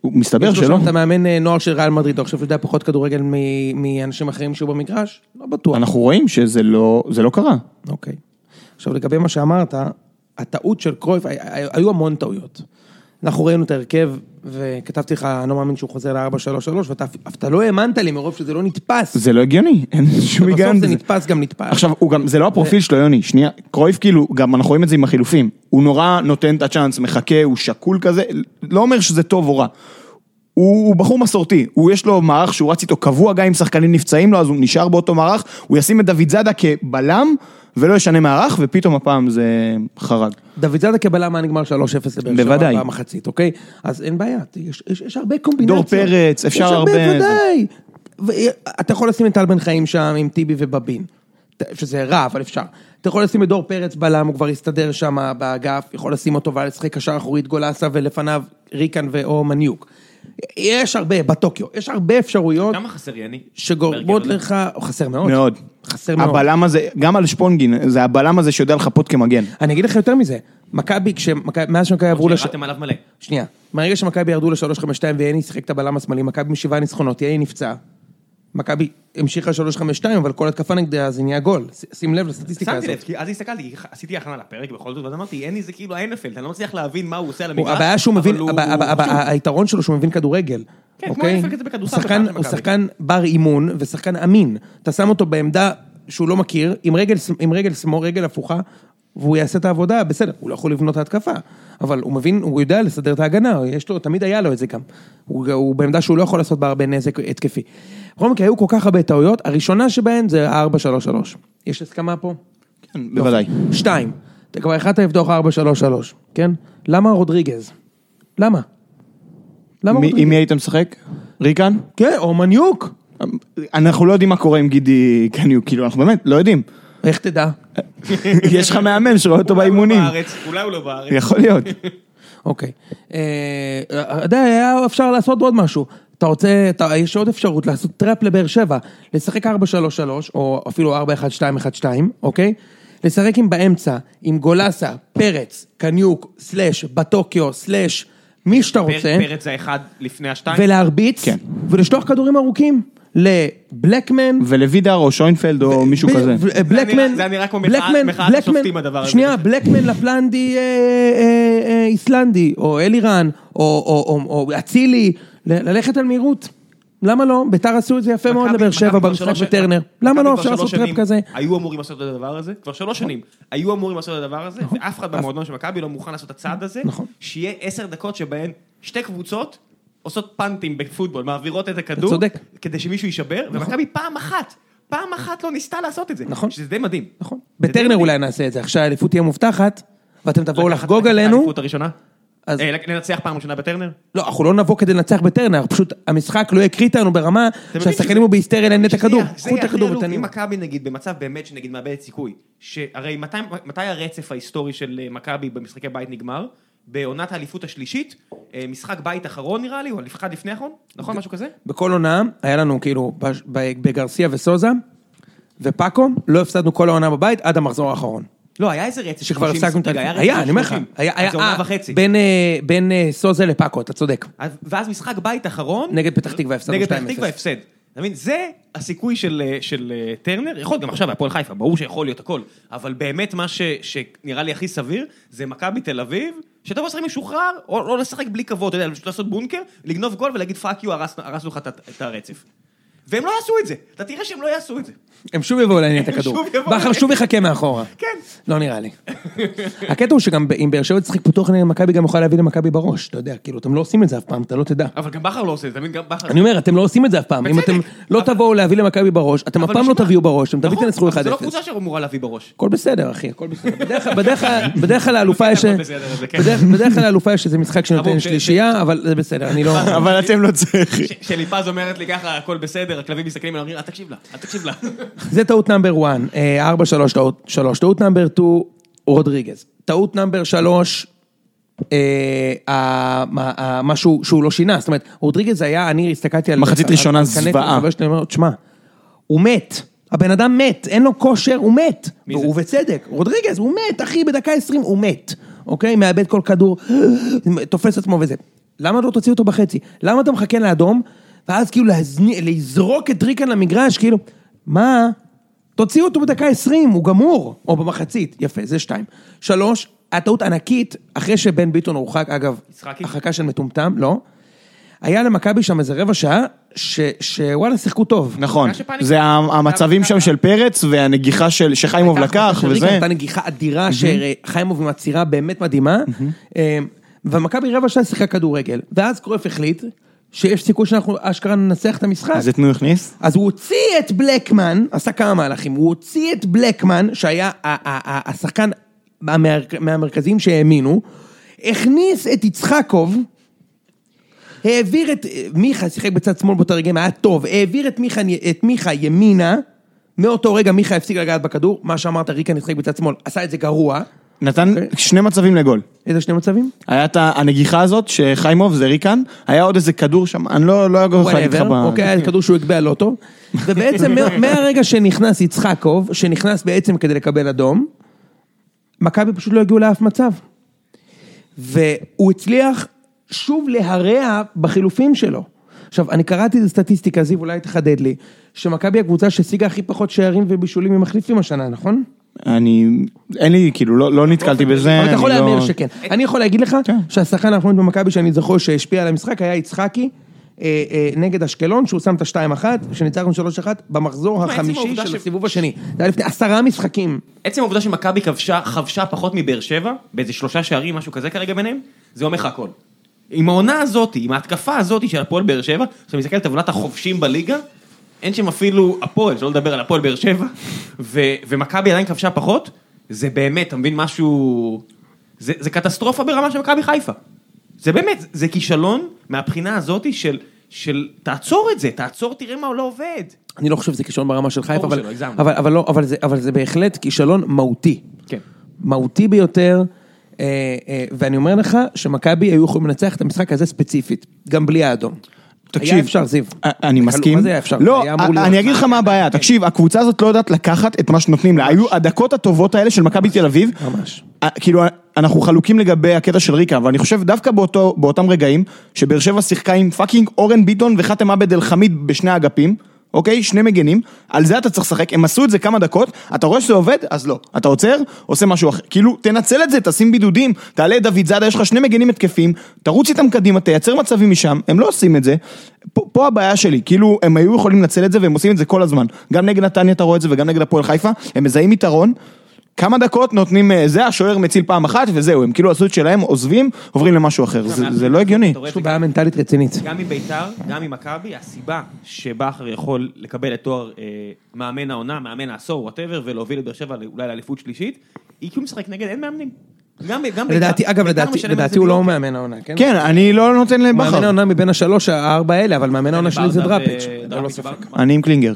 הוא מסתבר שלא. אתה מאמן אה, נוער של ריאל מדריד, אתה חושב שהוא יודע פחות כדורגל מאנשים אחרים שהיו במגרש? לא בטוח. אנחנו רואים שזה לא, זה לא קרה. אוקיי. עכשיו לגבי מה שאמרת, הטעות של קרויף, הי- הי- היו המון טעויות. אנחנו ראינו את ההרכב, וכתבתי לך, אני לא מאמין שהוא חוזר ל-4-3-3, ואתה לא האמנת לי מרוב שזה לא נתפס. זה לא הגיוני, אין שום היגיון בסוף זה. נתפס גם נתפס. עכשיו, גם, זה לא הפרופיל שלו, יוני, שנייה, קרויף כאילו, גם אנחנו רואים את זה עם החילופים, הוא נורא נותן את הצ'אנס, מחכה, הוא שקול כזה, לא אומר שזה טוב או רע. הוא, הוא בחור מסורתי, הוא יש לו מערך שהוא רץ איתו קבוע, גם אם שחקנים נפצעים לו, אז הוא נשאר באותו מערך, הוא ישים את דוד זאדה כבלם, ולא ישנה מערך, ופתאום הפעם זה חרג. דוד זאדה כבלם היה נגמר 3-0 לבאר שבע. במחצית, אוקיי? אז אין בעיה, יש, יש, יש הרבה קומבינציות. דור פרץ, אפשר יש הרבה. הרבה- ודאי. ואתה יכול לשים את טל בן חיים שם עם טיבי ובבין, שזה רע, אבל אפשר. אתה יכול לשים את דור פרץ בלם, הוא כבר הסתדר שם באגף, יכול לשים אותו ולשחק קשר אחורית גולסה ולפניו ריקן ו- או מניוק. יש הרבה, בטוקיו, יש הרבה אפשרויות כמה חסר יני? שגורמות לך, חסר מאוד. מאוד. חסר מאוד. הבלם הזה, גם על שפונגין, זה הבלם הזה שיודע לחפות כמגן. אני אגיד לך יותר מזה, מכבי, מאז שמכבי עברו לש... שירדתם עליו מלא. שנייה, מהרגע שמכבי ירדו ל-352 ויאני שיחק את הבלם השמאלי, מכבי עם שבעה ניצחונות, יאני נפצע. מכבי המשיכה 352, אבל כל התקפה נגדה זה נהיה גול. שים לב לסטטיסטיקה שמתי לב, הזאת. כי אז הסתכלתי, עשיתי הכנה לפרק בכל זאת, ואז אמרתי, אין לי זה כאילו האנפלד, אני לא מצליח להבין מה הוא עושה על המגרש. הבעיה שהוא מבין. היתרון שלו שהוא מבין כדורגל. כן, כמו? האפקט הזה בכדורסל הוא שחקן- בר אימון ושחקן אמין. אתה שם אותו בעמדה שהוא לא מכיר, עם רגל ש- עם רגל שמאל, רגל הפוכה, והוא יעשה את העבודה, בסדר, הוא לא יכול לבנות את ההתקפה. אבל הוא מבין, הוא יודע לסדר את ההגנה, יש לו, תמיד היה לו את זה גם. הוא, הוא בעמדה שהוא לא יכול לעשות בה הרבה נזק התקפי. בכל מקרה, היו כל כך הרבה טעויות, הראשונה שבהן זה ה-4-3-3. יש הסכמה פה? כן, בוודאי. שתיים, אתה כבר החלטת לפתוח 4-3-3, כן? למה רודריגז? למה? למה מי- רודריגז? עם מי היית משחק? ריקן? כן, או קניוק. אנחנו לא יודעים מה קורה עם גידי קניוק, כאילו, אנחנו באמת לא יודעים. איך תדע? יש לך מאמן שרואה אותו אולי הוא לא באימונים. בארץ, אולי הוא לא בארץ. יכול להיות. אוקיי. אה, אתה יודע, היה אפשר לעשות עוד משהו. אתה רוצה, אתה, יש עוד אפשרות לעשות trap לבאר שבע, לשחק 4-3-3, או אפילו 4-1-2-1-2, אוקיי? לשחק עם באמצע, עם גולסה, פרץ, קניוק, סלאש, בטוקיו, סלאש, מי שאתה רוצה, פר- פרץ זה האחד לפני השתיים. ולהרביץ, כן. ולשלוח כדורים ארוכים לבלקמן, ולוידר או שוינפלד או מישהו כזה. בלקמן, זה היה נראה כמו מחאת השופטים הדבר הזה. שנייה, בלקמן לפלנדי אה, אה, אה, איסלנדי, או אלירן, או- אצילי, ל- ללכת על מהירות. למה לא? ביתר עשו את זה יפה מאוד לבאר שבע במשחק בטרנר. למה לא אפשר לעשות trap כזה? היו אמורים לעשות את הדבר הזה, כבר שלוש שנים, היו אמורים לעשות את הדבר הזה, נכון. ואף אחד במועדון של מכבי לא מוכן לעשות את הצעד הזה, נכון. שיהיה עשר דקות שבהן שתי קבוצות עושות פאנטים בפוטבול, מעבירות את הכדור, צודק. כדי שמישהו יישבר, ומכבי פעם אחת, פעם אחת לא ניסתה לעשות את זה, נכון. שזה די מדהים. נכון. בטרנר. אולי נעשה את זה, עכשיו האליפות תהיה מובטחת, ואתם תבואו לחגוג עלינו. האליפות הראשונה? אז- אה, לנצח פעם ראשונה בטרנר? לא, אנחנו לא נבוא כדי לנצח בטרנר, פשוט המשחק לא יקריא אותנו ברמה שהשחקנים הוא בהיסטריה לנהל את הכדור. קחו את הכדור עלוב, אם. מכבי נגיד במצב באמת שנגיד מאבדת סיכוי, שהרי מתי, מתי הרצף ההיסטורי של אה, מכבי במשחקי בית נגמר? בעונת האליפות השלישית, אה, משחק בית אחרון נראה לי, או אחד לפני האחרון, נכון משהו כזה? בכל עונה, היה לנו כאילו, בגרסיה וסוזה, ופאקו, לא הפסדנו כל העונה בבית עד המחזור האחרון. לא, היה איזה רצף, שכבר 30, הפסקנו את. רצף היה, אני אומר לך. 30. היה, היה, עונה אה, וחצי. בין, אה, סוזה לפאקו, אתה צודק. אז- ואז משחק בית אחרון, נגד פתח תקווה הפסדנו נגד 2-0. פתח תקווה הפסד. אתה מבין, זה הסיכוי של, אה, של אה, טרנר, יכול להיות גם עכשיו בהפועל חיפה, ברור שיכול להיות הכל, אבל באמת מה ש, שנראה לי הכי סביר, זה מכבי תל אביב, שתבוא לשחק משוחרר, או לא לשחק בלי כבוד, אתה יודע, פשוט לעשות בונקר, לגנוב גול ולהגיד fuck you, הרסנו לך את הרצף. והם לא יעשו את זה, אתה תראה שהם לא יעשו את זה. הם שוב יבואו לעניין את הכדור. בכר. שוב יחכה מאחורה. כן. לא נראה לי. הקטע הוא שגם אם באר שבע תשחק פתוח נגד מכבי, גם יכולה להביא למכבי בראש. אתה יודע, כאילו, אתם לא עושים את זה אף פעם, אתה לא תדע. אבל גם בכר לא עושה את זה, מבין, גם בכר... אני אומר, אתם לא עושים את זה אף פעם. אם. אתם לא תבואו להביא למכבי בראש, אתם אף פעם לא? תביאו בראש, אתם תמיד נכון, תנצחו 1-0. אבל זו לא קבוצה שאמורה להביא בראש. הכל בסדר, אחי, הכל בסדר. בדרך כלל- לאלופה יש... זה כן. איזה משחק שנותן ש- שלישייה, אבל זה בסדר, אני לא... אבל אתם לא צריכים. שליפז אומרת לי ככה, הכל בסדר, הכלבים מסתכלים עליו, אל תקשיב לה, אל תקשיב לה. זה טעות number 1, 4, 3, טעות 3. טעות number 2, רודריגז. טעות number 3, משהו שהוא לא שינה, זאת אומרת, רודריגז היה, אני הסתכלתי על... מחצית ראשונה זוועה. תשמע, הוא מת. הבן אדם מת, אין לו כושר, הוא מת. ובצדק, רודריגז, הוא מת, אחי, בדקה 20 הוא מת. אוקיי? מאבד כל כדור, תופס עצמו וזה. למה לא תוציא אותו בחצי? למה אתה מחכה לאדום, ואז כאילו להזני, לזרוק את ריקן למגרש, כאילו, מה? תוציאו אותו בדקה 20, הוא גמור. או במחצית, יפה, זה שתיים. שלוש, הטעות ענקית, אחרי שבן ביטון הורחק, אגב, יצחקי? הרחקה של מטומטם, לא. היה למכבי שם איזה רבע שעה, ש- שוואלה שיחקו טוב. נכון, זה המצבים שם של פרץ והנגיחה של- שחיימוב לקח וזה. נתן נגיחה אדירה, שחיימוב עם עצירה באמת מדהימה. אה, ומכבי רבע שעה שיחקה כדורגל. ואז קרויף החליט שיש סיכוי שאנחנו אשכרה ננצח את המשחק. אז את מי הוא הכניס? אז הוא הוציא את בלקמן, עשה כמה מהלכים, הוא הוציא את בלקמן, שהיה השחקן מהמר- מהמרכזיים שהאמינו, הכניס את יצחקוב, העביר את מיכה, שיחק בצד שמאל באותו רגע, היה טוב, העביר את מיכה, את מיכה ימינה, מאותו רגע מיכה הפסיק לגעת בכדור, מה שאמרת, ריקן ישחק בצד שמאל, עשה את זה גרוע. נתן אוקיי. שני מצבים לגול. איזה שני מצבים? היה את הנגיחה הזאת שחיימוב זה ריקן, היה עוד איזה כדור שם, אני לא לא יכול להגיד לך ב... אוקיי, היה כדור שהוא הגביה לא טוב. ובעצם מה- מהרגע שנכנס יצחקוב, שנכנס בעצם כדי לקבל אדום, מכבי פשוט לא הגיעו לאף מצב. והוא הצליח שוב להרע בחילופים שלו. עכשיו, אני קראתי את הסטטיסטיקה, זיו, אולי תחדד לי, שמכבי הקבוצה שהשיגה הכי פחות שערים ובישולים ממחליפים השנה, נכון? אני, אין לי, כאילו, לא לא נתקלתי בזה. אבל אתה יכול אני לא- שכן. אני יכול להגיד לך כן. שהשחקן האחרון במכבי שאני זוכר שהשפיע על המשחק היה יצחקי. אה, אה, נגד אשקלון, שהוא שם את השתיים אחת, שניצחנו שלוש אחת, במחזור החמישי של ש- הסיבוב השני. זה היה לפני עשרה משחקים. עצם העובדה שמכבי כבשה, חבשה פחות מבאר שבע, באיזה שלושה שערים, משהו כזה כרגע ביניהם, זה אומר לך הכל. עם העונה הזאת, עם ההתקפה הזאת של הפועל באר שבע, כשאתה מסתכל על טבלת החובשים בליגה, אין שם אפילו הפועל, שלא לדבר על הפועל באר שבע, ומכבי עדיין כבשה פחות, זה באמת, אתה מבין, משהו... זה, זה קטסטרופה ברמה של מכבי חיפה. זה באמת, זה כישלון מהבחינה הזאת של, של תעצור את זה, תעצור, תראה מה לא עובד. אני לא חושב שזה כישלון ברמה של חיפה, אבל, שלא, הגזמנו. אבל, אבל, לא, אבל, זה, אבל זה בהחלט כישלון מהותי. כן. מהותי ביותר, אה, אה, ואני אומר לך שמכבי היו יכולים לנצח את המשחק הזה ספציפית, גם בלי האדום. תקשיב, היה אפשר, זיו. אני מסכים. מה זה היה אפשר? לא, להיות. אני אגיד לך מה הבעיה, תקשיב, הקבוצה הזאת לא יודעת לקחת את מה שנותנים לה. היו הדקות הטובות האלה של מכבי תל אביב. ממש. אה, כאילו, אנחנו חלוקים לגבי הקטע של ריקה, אבל אני חושב דווקא באותו, באותם רגעים, שבאר שבע שיחקה עם fucking אורן ביטון וחאתם עבד אל חמיד בשני האגפים, אוקיי? שני מגנים, על זה אתה צריך לשחק, הם עשו את זה כמה דקות, אתה רואה שזה עובד, אז לא. אתה עוצר, עושה משהו אחר. כאילו, תנצל את זה, תשים בידודים, תעלה את דוד זאדה, יש לך שני מגנים התקפים, תרוץ איתם קדימה, תייצר מצבים משם, הם לא עושים את זה. פה, פה הבעיה שלי, כאילו, הם היו יכולים לנצל את זה והם עושים את זה כל הזמן. גם נגד נתניה אתה רואה את זה וגם נגד הפועל חיפה, הם מזהים יתרון. כמה דקות נותנים, אה, זה השוער מציל פעם אחת וזהו, הם כאילו עשו את שלהם, עוזבים, עוברים למשהו אחר, זה, לא הגיוני. יש לו בעיה מנטלית רצינית. גם מביתר, גם ממכבי, הסיבה שבכר יכול לקבל את תואר אה, מאמן העונה, מאמן העשור, whatever, ולהוביל את באר שבע אולי לאליפות שלישית, היא כי הוא משחק נגד אין מאמנים. גם גם ביתר. לדעתי, אגב, לדעתי, הוא לא. מאמן העונה, כן? כן, אני לא נותן מאמן לבכר, העונה מבין השלוש, הארבע האלה, אבל מאמן העונה שלי זה דראפיץ'. ספק. ברדה. אני עם קלינגר.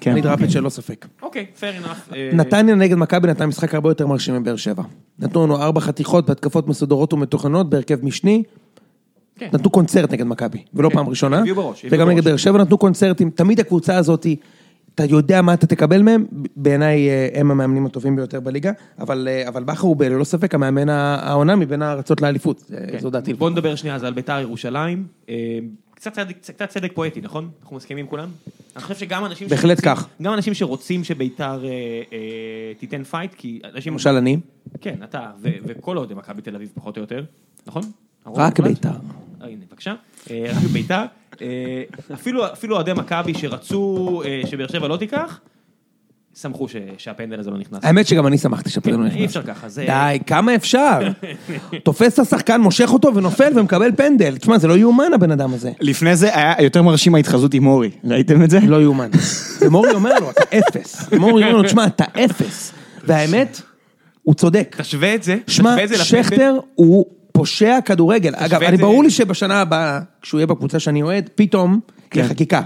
כן. אני דראפיץ' ללא ספק. אוקיי, fair enough. אה, נתניה נגד מכבי נתן משחק הרבה יותר מרשים מבאר שבע. נתנו לנו ארבע חתיכות בהתקפות מסודרות ומתוכננות בהרכב משני. כן. נתנו קונצרט נגד מכבי, ולא פעם ראשונה. הביאו בראש, וגם. נגד באר שבע נתנו קונצרטים. תמיד הקבוצה הזאת, אתה יודע מה אתה תקבל מהם, בעיניי אה, הם המאמנים הטובים ביותר בליגה, אבל אה, אבל בכר הוא ללא ספק המאמן העונה מבין הארצות לאליפות. כן. זו דעתי. בוא נדבר שנייה אז על ביתר ירושלים. אה, קצת צדק, קצת צדק פואטי, נכון? אנחנו מסכימים כולם? אני חושב שגם אנשים בהחלט שרוצים- כך. גם אנשים שרוצים שביתר אה, אה, תיתן fight, כי אנשים... למשל אני, כן, אתה, ו- וכל אוהדי מכבי תל אביב פחות או יותר, נכון? הרוב רק המוחלט? בית"ר. אה, הנה, בבקשה. אה, רק בית"ר. אה, אפילו אפילו אוהדי מכבי שרצו אה, שבאר שבע לא תיקח, שמחו ש- שהפנדל הזה לא נכנס. האמת שגם אני שמחתי שהפנדל לא נכנס. אי אפשר ככה, זה... די, כמה אפשר? תופס את השחקן, מושך אותו ונופל ומקבל פנדל. תשמע, זה לא יאומן הבן אדם הזה. לפני זה היה יותר מרשים ההתחזות עם אורי, ראיתם את זה? לא יאומן. ומורי אומר לו, אתה אפס. מורי אומר לו, תשמע, אתה אפס. והאמת, הוא צודק. תשווה את זה, שמע, תשווה את זה לפנדל. שכטר הוא פושע כדורגל. אגב, אני ברור לי שבשנה הבאה, כשהוא יהיה בקבוצה שאני אוהד, פתאום תהיה חקיקה.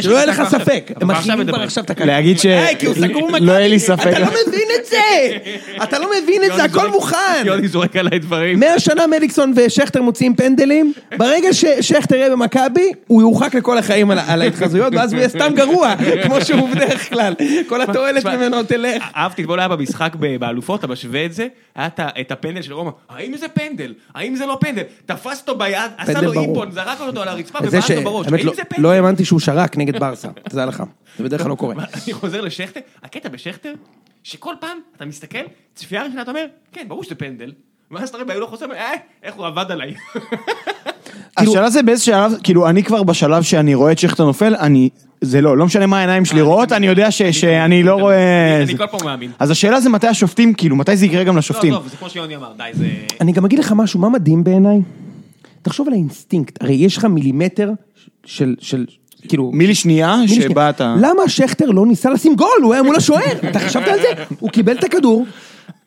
שלא יהיה לך ספק, הם מתחילים כבר. עכשיו את הקלטה. להגיד ש... היי, כי הוא סגור במכבי. לא יהיה לי ספק. אתה לא מבין את זה! אתה לא מבין את זה, הכל מוכן. יוני זורק עליי דברים. מאה שנה מליקסון ושכטר מוציאים פנדלים, ברגע ששכטר יהיה במכבי, הוא יורחק לכל החיים על, ההתחזויות, ואז הוא יהיה סתם גרוע, כמו שהוא בדרך כלל. כל התועלת ממנו תלך. אהבתי, אתמול היה במשחק באלופות, אתה משווה את זה, היה את הפנדל של רומא, האם זה פנדל? האם זה לא פנדל? תפס אותו ביד, עשה לו ברור. איפון, זרק אותו על הרצפה זה ובעט לו בראש, האמת האם זה פנדל? לא שהוא שרק נגד ברסה, תדע לך. זה בדרך כלל לא קורה. אני חוזר לשכטר, הקטע בשכטר, שכל פעם אתה מסתכל, צפייה ראשונה אתה אומר, כן, ברור שזה פנדל, ואז אתה רואה בהילוך חוזר, אה, איך הוא עבד עליי. כאילו- השאלה זה באיזה שלב, כאילו אני כבר בשלב שאני רואה את שכטר נופל, אני, זה לא, לא משנה מה העיניים שלי רואות, אני יודע ש- שאני לא רואה... אני. כל פעם מאמין. אז השאלה זה מתי השופטים, כאילו, מתי זה יקרה גם לא, לשופטים. טוב, זה כמו שיוני אמר, די, זה... אני גם אגיד לך משהו, מה מדהים בעיניי? תחשוב על האינסטינקט, הרי יש לך מילימטר של, של, כאילו... מילי שנייה שבה. אתה... למה שכטר לא ניסה לשים גול? הוא היה מול השוער. אתה חשבת על זה? הוא קיבל את הכדור,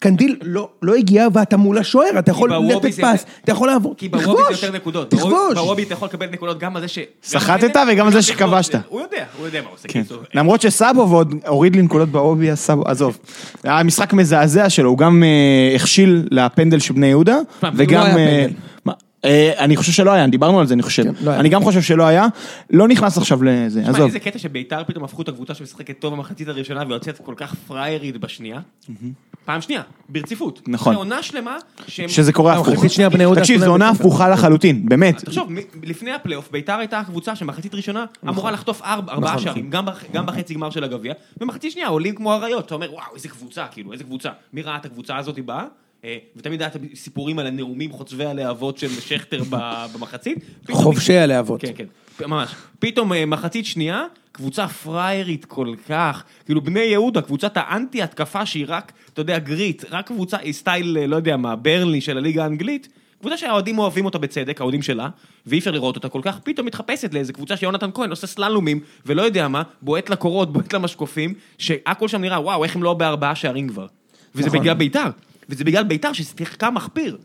קנדיל לא, לא הגיע ואתה מול השוער, אתה יכול לתת פס, אתה יכול לעבור, כי תכבוש, זה יותר נקודות. תכבוש. בוובי אתה יכול לקבל נקודות גם על זה ש... סחטת וגם על זה שכבשת. הוא יודע, הוא יודע מה הוא עושה. כן. קיצור. למרות שסאבו ועוד הוריד לי נקודות סאבו, עזוב. היה משחק מזעזע שלו, הוא גם אה, הכשיל לפנדל של בני יהודה, וגם... אה, אני חושב שלא היה, דיברנו על זה, אני חושב. כן, לא. אני גם חושב שלא היה, לא נכנס עכשיו לזה, תשמע, עזוב. איזה קטע שביתר פתאום הפכו את הקבוצה שמשחקת טוב במחצית הראשונה ויוצאת כל כך פריירית בשנייה. פעם שנייה, ברציפות. נכון. זה עונה שלמה שהם... שזה קורה לא, הפוך. תקשיב, זו עונה. הפוכה לחלוטין, באמת. תחשוב, לפני הפלייאוף, ביתר הייתה הקבוצה שמחצית ראשונה אמורה לחטוף ארבע- ארבעה נכון, שערים, גם בח- גם בחצי גמר של הגביע, ומחצית שנייה עולים כמו אריות, אתה אומר, וואו, איזה קבוצה, כאילו, איזה קבוצה. מי ראה את הקבוצה הזאת באה? אה, ותמיד היה את הסיפורים על הנאומים חוצבי הלהבות של שכטר במחצית. חובשי הלהבות. כן, כן, ממש. פתאום אה, מחצית שנייה, קבוצה פריירית כל כך, כאילו בני יהודה, קבוצת האנטי התקפה שהיא רק, אתה יודע, grit, רק קבוצה, היא style, אה, לא יודע מה, ברנלי של הליגה האנגלית, קבוצה שהאוהדים אוהבים אותה בצדק, האוהדים שלה, ואי אפשר לראות אותה כל כך, פתאום מתחפשת לאיזה קבוצה שיונתן כהן עושה סללומים, ולא יודע מה, בועט לקורות, בועט למשקופים, שהכל שם נראה, וואו, איך הם לא בארבעה שערים כבר. וזה נכון. בגלל ביתר, וזה בגלל ביתר ששיחקה מחפיר.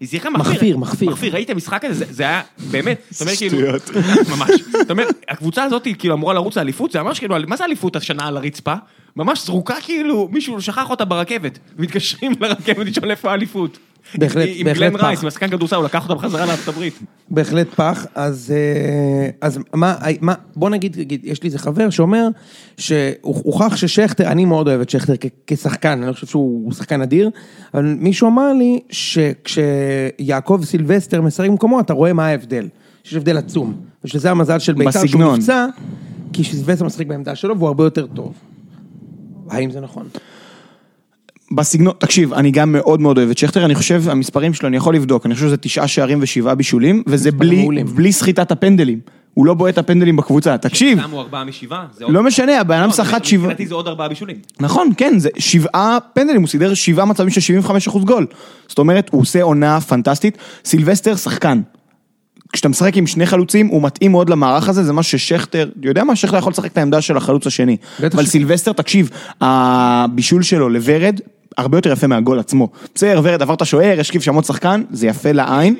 היא שיחקה מחפיר. מחפיר, מחפיר. מחפיר, ראית המשחק הזה, זה- היה באמת, זאת אומרת כאילו, שטויות. ממש, זאת אומרת, הקבוצה הזאת כאילו אמורה לרוץ לאליפות, זה ממש כאילו, מה זה אליפות השנה על הרצפה? ממש זרוקה כאילו, מישהו שכח אותה ברכבת, מתקשרים לרכבת לשאול איפה האליפות. בהחלט, עם בהחלט גלן פח. רייס, עם השחקן כדורסל, הוא לקח אותה בחזרה לארצות הברית. בהחלט פח, אז, אה, אז מה, מה, בוא נגיד, נגיד, יש לי איזה חבר שאומר שהוכח ששכטר, אני מאוד אוהב את שכטר כשחקן, אני לא חושב שהוא שחקן אדיר, אבל מישהו אמר לי שכשיעקב סילבסטר משחק במקומו, אתה רואה מה ההבדל, שיש הבדל עצום, ושזה המזל של בית"ר שהוא. נפצע, כי סילבסטר משחק בעמדה שלו והוא הרבה יותר טוב. האם זה נכון? בסגנון, תקשיב, אני גם מאוד מאוד אוהב את שכטר, אני חושב, המספרים שלו, אני יכול לבדוק, אני חושב שזה תשעה שערים ושבעה בישולים, וזה בלי. בלי סחיטת הפנדלים. הוא לא בועט את הפנדלים בקבוצה, תקשיב, שמו ארבעה משבעה, זה עוד... לא משנה, הבן אדם לא, סחט שבעה, מבחינתי זה עוד ארבעה בישולים. נכון, כן, זה שבעה פנדלים, הוא סידר שבעה מצבים של 75 אחוז גול. זאת אומרת, הוא עושה עונה פנטסטית. סילבסטר שחקן. כשאתה משחק עם שני חלוצים, הוא מתאים מאוד למערך הזה, זה מה ששכטר, יודע מה, שכטר יכול לשחק את העמדה של החלוץ השני. אבל ש- סילבסטר, תקשיב, הבישול שלו לוורד, הרבה יותר יפה מהגול עצמו. בסדר, ורד עבר את השוער, השכיב שם עוד שחקן, זה יפה לעין,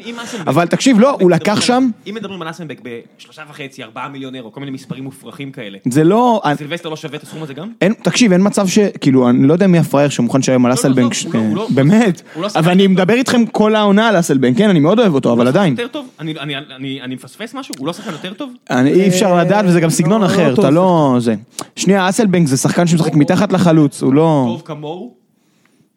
אבל תקשיב, לא, הוא לקח שם, אם מדברים על אסנבק בשלושה וחצי, ארבעה מיליון אירו, כל מיני מספרים מופרכים כאלה. זה לא, סילבסטר לא שווה את הסכום הזה גם? תקשיב, אין מצב ש... כאילו, אני לא יודע מי הפראייר שמוכן לשלם על אסלבנק. לא- לא- באמת. לא שחקן אבל אני. מדבר איתכם כל העונה על אסלבנק, כן, אני מאוד אוהב אותו, אבל עדיין. אני- מפספס משהו? הוא לא שחקן יותר טוב? אי אפשר לדעת, וזה גם סגנון אחר, אתה לא... זה. שנייה, אסלבנק זה שחקן שמשחק מתחת לחלוץ, הוא לא... טוב כמוהו?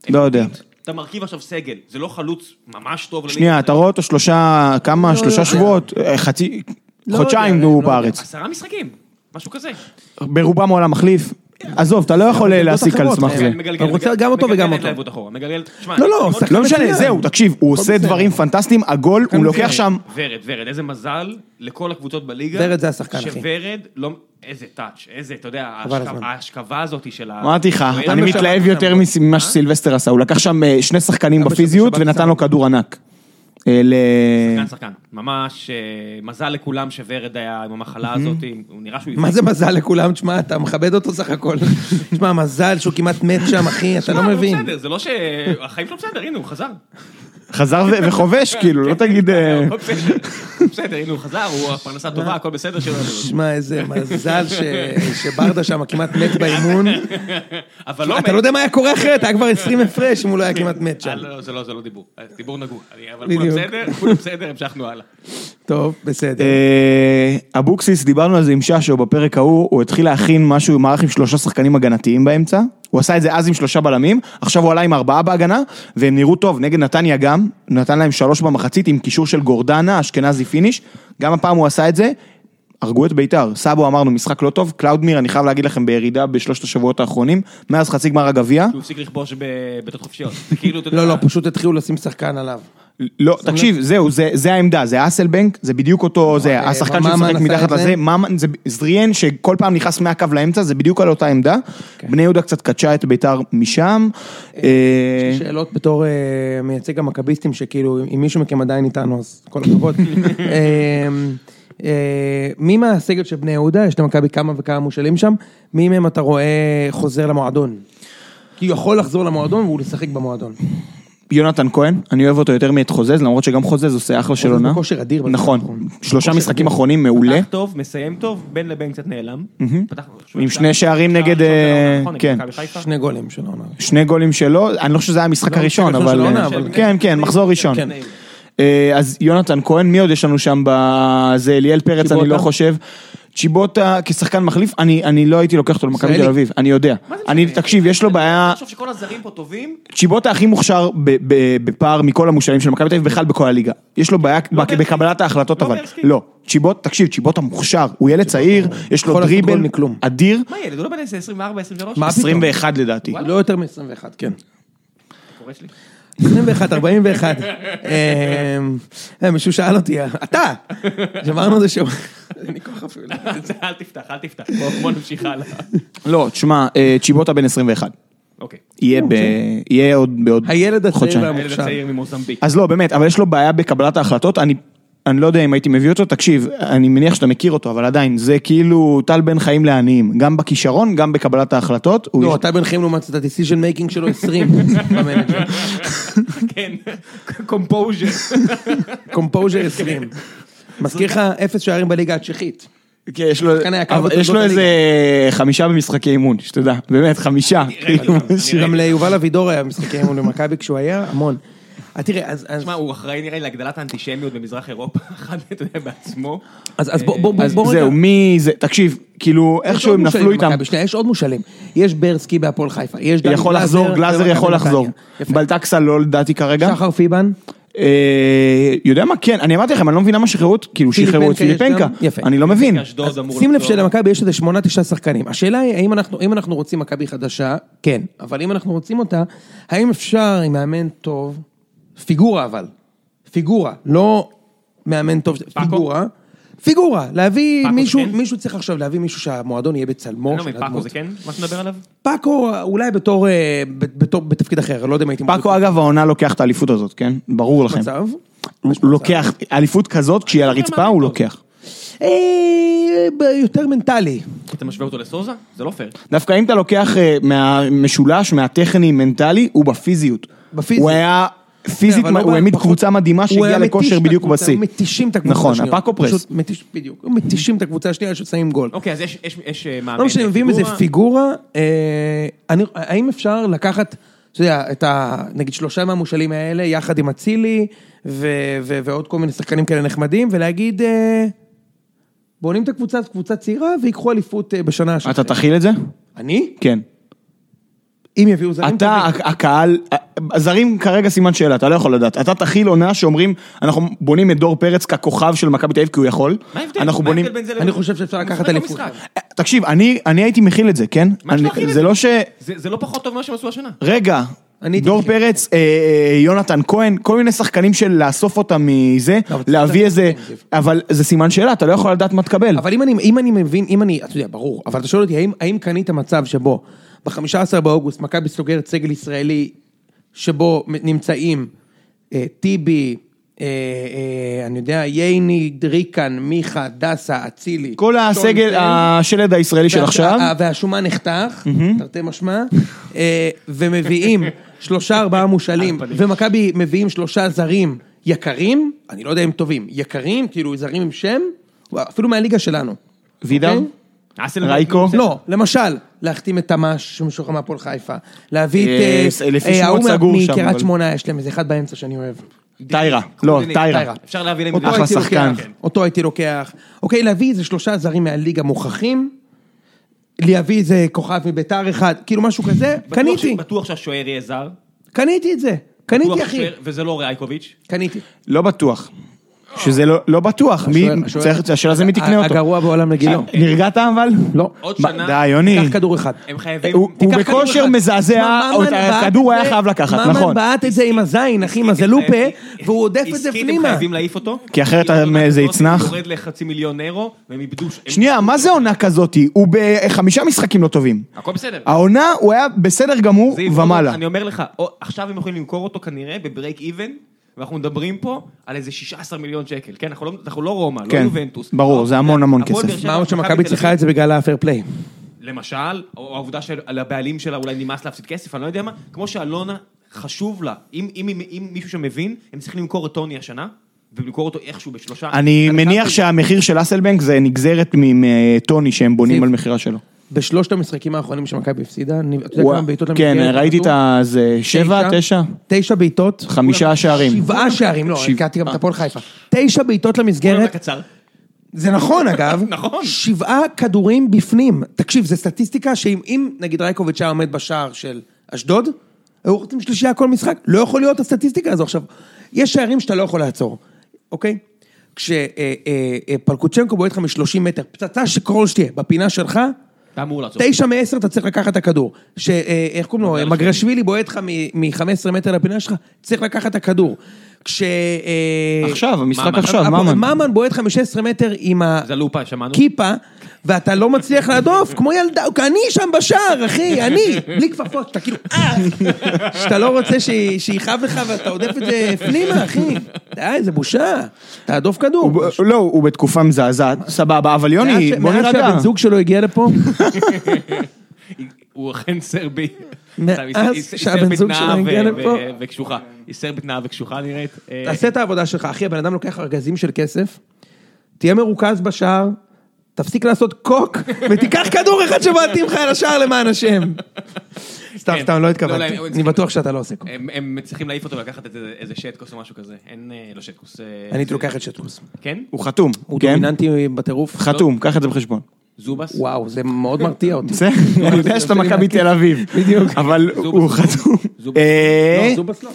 לא יודע. אתה מרכיב עכשיו סגל, זה לא חלוץ ממש טוב. שנייה, אתה רואה אותו שלושה... כמה? שלושה יודע. שבועות? אה, חצי... לא חודשיים הוא לא. בארץ. עשרה משחקים, משהו כזה. ברובם הוא עלה מחליף. עזוב, אתה לא יכול להסיק על סמך זה. אני רוצה גם אותו וגם את אותו. לא, לא, לא משנה. זהו, תקשיב, הוא עושה. דברים פנטסטיים, הגול, הוא לוקח. שם... ורד, ורד, איזה מזל לכל הקבוצות בליגה. ורד זה השחקן, אחי. שורד, לא... איזה טאץ', איזה, אתה יודע. ההשכבה הזאת של ה... אמרתי לך, אני מתלהב יותר ממה שסילבסטר עשה, הוא לקח שם אה, שני שחקנים בפיזיות ונתן. לו כדור ענק. אה, ל- שחקן שחקן, ממש אה, מזל לכולם שוורד היה עם המחלה הזאת, הוא נראה שהוא... מה זה מזל לכולם? תשמע, אתה מכבד אותו סך הכל. תשמע, מזל שהוא כמעט מת שם, אחי, אתה לא שמע, הוא מבין. בסדר, זה לא ש... החיים שלו בסדר, הנה הוא חזר. חזר וחובש, כאילו, לא תגיד... אה, הכל בסדר, הנה הוא חזר, הוא הפרנסה טובה, הכל בסדר שלו. תשמע, איזה מזל ש- שברדה שם כמעט מת באימון. אבל לא אתה לא יודע מה היה קורה אחרת, היה כבר 20 הפרש אם הוא לא היה כמעט מת אה, שם. לא, זה לא, זה לא דיבור, אה, דיבור נגוע. בדיוק. בסדר, כולם בסדר, המשכנו הלאה. טוב, בסדר. אה, אבוקסיס, דיברנו על זה עם ששו בפרק ההוא, הוא התחיל להכין משהו, מערך עם שלושה שחקנים הגנתיים באמצע. הוא עשה את זה אז עם שלושה בלמים, עכשיו הוא עלה עם ארבעה בהגנה, והם נראו טוב, נגד נתניה גם, נתן להם שלוש במחצית עם קישור של גורדנה, אשכנזי פיניש, גם הפעם הוא עשה את זה, הרגו את ביתר, סאבו אמרנו משחק לא טוב, קלאודמיר אני חייב להגיד לכם בירידה בשלושת השבועות האחרונים, מאז חצי גמר הגביע, הוא הפסיק לכבוש בבעיטות חופשיות. כאילו, אתה יודע... לא, לא, פשוט התחילו לשים שחקן עליו. לא, תקשיב, זהו, זה, זה העמדה, זה אסלבנק, זה בדיוק אותו, זה, אה, השחקן שמשחק מתחת? לזה, ממן, זה זריאן שכל פעם נכנס מהקו לאמצע, זה בדיוק על אותה עמדה. כן. בני יהודה קצת קדשה את ביתר משם. אה, שאלות בתור אה, מייצג המכביסטים, שכאילו, אם מישהו מכם עדיין איתנו, אז כל הכבוד. אה, אה, מי מהסגל של בני יהודה, יש למכבי כמה וכמה מושאלים שם, מי מהם אתה רואה חוזר למועדון? כי הוא יכול לחזור למועדון והוא לשחק במועדון. יונתן כהן, אני אוהב אותו יותר מאת חוזז, למרות שגם חוזז עושה אחלה של עונה. בכושר אדיר נכון. שלושה משחקים. אחרונים מעולה. פתח טוב, מסיים טוב, בין לבין קצת נעלם. עם שני שערים שער נגד, אה, נכון, כן. שני גולים של העונה. שני גולים שלו, אני לא חושב שזה היה המשחק לא, הראשון, אבל... אה, אבל- כן, כן, מחזור ראשון. כן. אה, אז יונתן כהן, מי עוד יש לנו שם בזה? אליאל פרץ, אני? לא חושב. צ'יבוטה כשחקן מחליף, אני אני לא הייתי לוקח אותו למכבי. תל אביב, אני יודע. מה זה אני, משנה? תקשיב, יש לו בעיה, תחשוב שכל הזרים פה טובים, צ'יבוטה הכי מוכשר ב- ב- בפער מכל המושאלים של מכבי תל אביב, בכלל בכל הליגה. יש לו בעיה לא. בקבלת ההחלטות לא אבל. לא, צ'יבוט, תקשיב, צ'יבוטה מוכשר, הוא ילד צעיר, יש לו דריבל מכלום. אדיר, מה ילד, הוא לא בן איזה 24, 23? מה פתאום? 21 לדעתי. לא יותר מ-21, כן. קורא שלי. 21, 41. אה, מישהו שאל אותי, אתה, שמרנו את זה שהוא... אין לי כוח אפילו. אל תפתח, אל תפתח, בוא- נמשיך הלאה. לא, תשמע, אה, צ'יבוטה בן 21. אוקיי. יהיה ב... יהיה עוד בעוד הילד הצעיר חודשיים. הילד והמוכשר. הצעיר ממוזמביק. אז לא, באמת, אבל יש לו בעיה בקבלת ההחלטות, אני... אני לא יודע אם הייתי מביא אותו, תקשיב, אני מניח שאתה מכיר אותו, אבל עדיין, זה כאילו טל בן חיים לעניים, גם בכישרון, גם בקבלת ההחלטות. לא, יש- אתה בן חיים לעומת זאת, ה-decision making שלו 20 ב manager. כן, composure. composure 20. מזכיר לך אפס שערים בליגה הצ'כית. כן, יש לו, יש לו איזה חמישה במשחקי אימון, שתדע, באמת, חמישה. כאילו. גם ליובל אבידור היה משחקי אימון במכבי כשהוא היה, המון. אה, תראה, אז... אז- תשמע, הוא אחראי נראה לי להגדלת האנטישמיות במזרח אירופה, אחד אתה יודע, בעצמו. אז אז בוא בוא- בוא. זהו, מי זה, תקשיב, כאילו, איכשהו הם נפלו איתם, יש עוד מושאלים. יש ברסקי בהפועל חיפה, יש דני יכול לחזור, גלאזר יכול לחזור. בלטקסה לא לדעתי כרגע. שחר פיבן, אה, יודע מה, כן, אני אמרתי לכם, אני לא מבין למה שחררו את, כאילו שחררו את פיליפנקה. אני לא מבין. שים לב. שלמכבי יש איזה שמונה תשעה שחקנים. השאלה היא, האם אנחנו, אם אנחנו רוצים מכבי חדשה, כן. אבל אם אנחנו רוצים אותה, האם אפשר עם מאמן טוב, פיגורה אבל, פיגורה, לא מאמן טוב, פיגורה, פיגורה, להביא מישהו, כן? מישהו צריך עכשיו להביא מישהו שהמועדון יהיה בצלמו אני לא של מבין, פאקו הדמות. זה כן מה שאתה מדבר עליו? פאקו אולי בתור, אה, בתור, בתפקיד אחר, לא יודע אם הייתי... פאקו אגב העונה לוקח את האליפות הזאת, כן? ברור לכם. מצב. הוא לוקח, אליפות כזאת, כשהיא על הרצפה הוא לוקח. אה, יותר מנטלי. אתה משווה אותו לסוזה? זה לא פייר. דווקא אם אתה לוקח אה, מהמשולש, מהטכני, מנטלי, הוא בפיזיות. בפיזיות. הוא היה פיזית, לא הוא העמיד פחות- קבוצה מדהימה הוא שהגיעה היה מתיש לכושר את בדיוק הקבוצה, בשיא. הוא מתישים את הקבוצה נכון, השנייה. הפאקו פרס. פשוט מתיש- בדיוק, הוא מתישים את הקבוצה השנייה ששמים גול. אוקיי, אז יש- יש- יש אה, מאמן. לא משנה, מביאים איזה פיגורה. אה, אני- האם אפשר לקחת, אתה יודע, את ה... נגיד שלושה מהמושאלים האלה, יחד עם אצילי, ועוד כל מיני שחקנים כאלה נחמדים, ולהגיד, אה, בונים את הקבוצה, קבוצה צעירה, ויקחו אליפות אה, בשנה השנייה. אתה תכיל את זה? אני? כן. אם יביאו זרים אתה, טובים. הקהל, הזרים כרגע סימן שאלה, אתה לא יכול לדעת. אתה תכיל עונה שאומרים, אנחנו בונים את דור פרץ ככוכב של מכבי תל אביב כי הוא יכול. מה ההבדל? אנחנו מה בונים... ההבדל בין זה לבין- אני חושב שאפשר לקחת אליפות. במשחק. תקשיב, אני אני הייתי מכיל את זה, כן? מה אני- להכיל את זה זה? לא ש... זה זה לא פחות טוב ממה שהם עשו השנה. רגע, דור. פרץ, אה, אה, יונתן כהן, כל מיני שחקנים של לאסוף אותם מזה, לא, להביא איזה... אבל זה סימן שאלה, אתה לא יכול לדעת מה תקבל. אבל אם אני, אם אני מבין, אם אני, אתה יודע, ברור, אבל אתה שואל אותי, האם, האם קנית מצב שבו ב-15 באוגוסט מכבי סוגרת סגל ישראלי שבו נמצאים אה, טיבי, אה, אה, אני יודע, ייני, דריקן, מיכה, דסה, אצילי. כל הסגל, השלד הישראלי של עכשיו, ה- והשומן נחתך, תרתי משמע, אה, ומביאים שלושה ארבעה מושאלים, ומכבי מביאים שלושה זרים יקרים, אני לא יודע אם טובים, יקרים, כאילו זרים עם שם, אפילו מהליגה שלנו. וידר, אוקיי? רייקו? לא, למשל, להחתים את תמ"ש שמשוחרר מהפועל חיפה, להביא את... אה, אה, אה, שמות ההוא מה- סגור שם, מקריית שמונה, יש להם איזה אחד באמצע שאני אוהב. טיירה, לא, טיירה. אפשר להביא להם... אחלה שחקן. לוקח, אותו הייתי לוקח. אוקיי, להביא איזה שלושה זרים מהליגה מוכחים, להביא איזה כוכב מביתר אחד, כאילו משהו כזה, קניתי, בטוח שהשוער יהיה זר. קניתי את זה, קניתי אחי, וזה לא רייקוביץ'. קניתי. לא בטוח. שזה לא לא בטוח, מי, השוער- השוער- צריך- השאלה זה מי תקנה אותו. הגרוע בעולם לגילו. נרגעת אבל? לא. עוד מה, שנה... די, יוני. קח כדור אחד. הם חייבים... הוא הוא תיקח כדור בכושר אחד. מזעזע, מה, את ממן הכדור את היה זה- חייב לקחת, ממן נכון. בעט את זה עם הזין, אחי, עם הזלופה, חייבים- והוא עודף את זה עסקית הם פנימה. חייבים להעיף אותו. כי אחרת זה כזאת יצנח. הוא יורד לחצי מיליון אירו, והם איבדו... הם- שנייה, מה זה עונה כזאתי? הוא בחמישה משחקים לא טובים. הכל בסדר. העונה, הוא היה בסדר גמור ומעלה. אני אומר לך, או- עכשיו הם יכולים למכור אותו כנראה בברייק איבן, ואנחנו מדברים פה על איזה 16 מיליון שקל, כן? אנחנו לא- אנחנו לא רומא, לא כן, יובנטוס. ברור, זה המון, המון כסף. מה עוד מכבי שמכבי צריכה את זה בגלל האפייר פליי. למשל, או העובדה שלבעלים שלה אולי נמאס להפסיד כסף, אני לא יודע מה, כמו שאלונה חשוב לה, אם, אם, אם, אם מישהו שם מבין, הם צריכים למכור את טוני השנה, ולמכור אותו איכשהו בשלושה. אני מניח שהמחיר של אסלבנק זה נגזרת מטוני שהם בונים זיו. על מכירה שלו. בשלושת המשחקים האחרונים שמכבי הפסידה, אני- אתה יודע כמה בעיטות כן, למסגרת ראיתי את? ה... זה שבע, תשע? תשע בעיטות. חמישה שערים. שבעה שערים, לא, הכרתי גם את הפועל חיפה. תשע בעיטות למסגרת. קצר. זה נכון אגב, נכון. שבעה כדורים בפנים. תקשיב, זו סטטיסטיקה שאם אם, נגיד רייקוביץ' היה עומד בשער של אשדוד, היו רוצים שלישייה כל משחק, לא יכול להיות הסטטיסטיקה הזו. עכשיו, יש שערים שאתה לא יכול לעצור, אוקיי? כשפלקוצ'נקו בועט לך מ-30 מטר, פצצה שככל שתהיה, בפינה שלך, אתה אמור לעצור. תשע מעשר אתה צריך לקחת את הכדור. ש... אה, קוראים לו? מגרשווילי בועט לך מ-15 מטר לפינה שלך, צריך לקחת את הכדור. כש... אה, עכשיו, המשחק. עכשיו, ממן. ממן בועט לך מ-16 מטר עם זה לופה, שמענו. הכיפה, ואתה לא מצליח להדוף, כמו ילדה, אני שם בשער, אחי, אני, בלי כפפות, שאתה כאילו, אה, שאתה לא רוצה שיכאב לך ואתה עודף את זה פנימה, אחי. די, זה בושה. תהדוף כדור. לא, הוא בתקופה מזעזעת, סבבה, אבל יוני, מאז בוא מאז נירגע. שהבן זוג שלו הגיע לפה, הוא אכן סרבי. מאז שהבן זוג שלו הגיע לפה. וקשוחה. היא סרבית נאה וקשוחה נראית. אה, תעשה את העבודה שלך, אחי, הבן אדם לוקח ארגזים של כסף, תהיה מרוכז בשער, תפסיק לעשות קוק, ותיקח כדור אחד שמעטים לך על השער למען השם. סתם, כן. סתם, לא לא, התכוונתי, לא, אני בטוח שאתה לא עושה קוק. הם- צריכים להעיף אותו ולקחת איזה- שטקוס או משהו כזה. אין, אה, לא שטקוס. אה, אני הייתי לוקח את שטקוס. כן? הוא חתום, הוא כן? דומיננטי בטירוף. חתום, קח את זה בחשבון. זובס? וואו, זה מאוד מרתיע אותי. בסדר, אני יודע שאתה מכבי תל אביב. בדיוק. אבל. הוא חתום. זובס. אה, לא, זובס לא.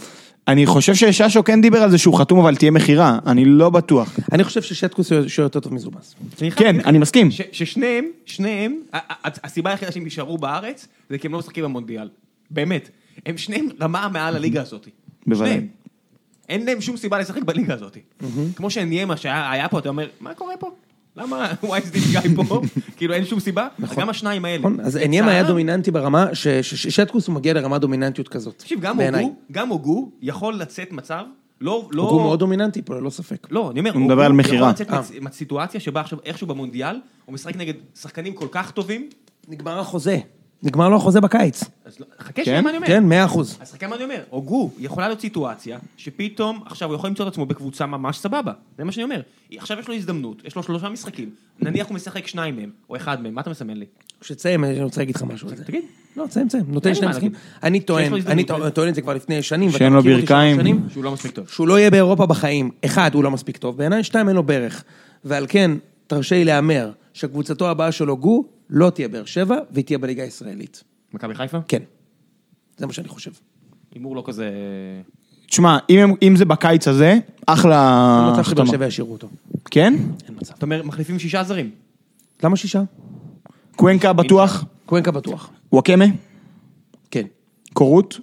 אני חושב שששו כן דיבר על זה שהוא חתום, אבל תהיה מכירה, אני לא בטוח. אני חושב ששטקוס הוא יותר טוב מזובס. כן, אני מסכים. ששניהם, שניהם, הסיבה היחידה שהם נשארו בארץ, זה כי הם לא משחקים במונדיאל. באמת. הם שניהם רמה מעל הליגה הזאת. בוודאי. שניהם. אין להם שום סיבה לשחק בליגה הזאת. כמו שניימה שהיה היה פה, אתה אומר, מה קורה פה? למה why is this guy פה? כאילו אין שום סיבה. גם השניים האלה. נכון? אז עניין היה דומיננטי ברמה, ששטקוס הוא מגיע לרמה דומיננטיות כזאת. תקשיב, גם. הוגו, גם הוגו יכול לצאת מצב, לא, לא... הוא מאוד דומיננטי פה, ללא ספק. לא, אני אומר, הוא מדבר על מכירה. יכול לצאת אה. מהסיטואציה שבה עכשיו איכשהו במונדיאל, הוא משחק נגד שחקנים כל כך טובים, נגמר החוזה. נגמר לו החוזה בקיץ. אז לא- חכה שנייה מה אני אומר. כן, מאה אחוז. אז חכה מה אני אומר, הוגו, יכולה להיות סיטואציה שפתאום עכשיו הוא יכול למצוא את עצמו בקבוצה ממש סבבה, זה מה שאני אומר. עכשיו יש לו הזדמנות, יש לו שלושה משחקים, נניח הוא משחק שניים מהם, או אחד מהם, מה אתה מסמן לי? שתסיים, אני רוצה להגיד לך משהו על זה. תגיד. לא, תסיים, תסיים. נותן שני משחקים. אני טוען, אני. טוען את זה כבר לפני שנים. שאין לו ברכיים. שנים, שהוא לא מספיק טוב. שהוא לא יהיה באירופה בחיים. אחד, הוא לא מספיק טוב בעיניי, שתיים, אין לו ברך. ועל כן, תרשה לי להמר שקבוצתו הבאה שלו, גו, לא תהיה באר שבע, והיא תהיה בליגה הישראלית. מכבי חיפה? כן. זה מה שאני חושב. הימור לא כזה... תשמע, אם הם- אם זה בקיץ הזה, אחלה אין מצב שבאר החתמה. שבע ישאירו אותו. כן? אין מצב. אתה אומר, מחליפים שישה זרים. למה שישה? קוונקה בטוח? קוונקה בטוח. וואקמה? כן. קורות?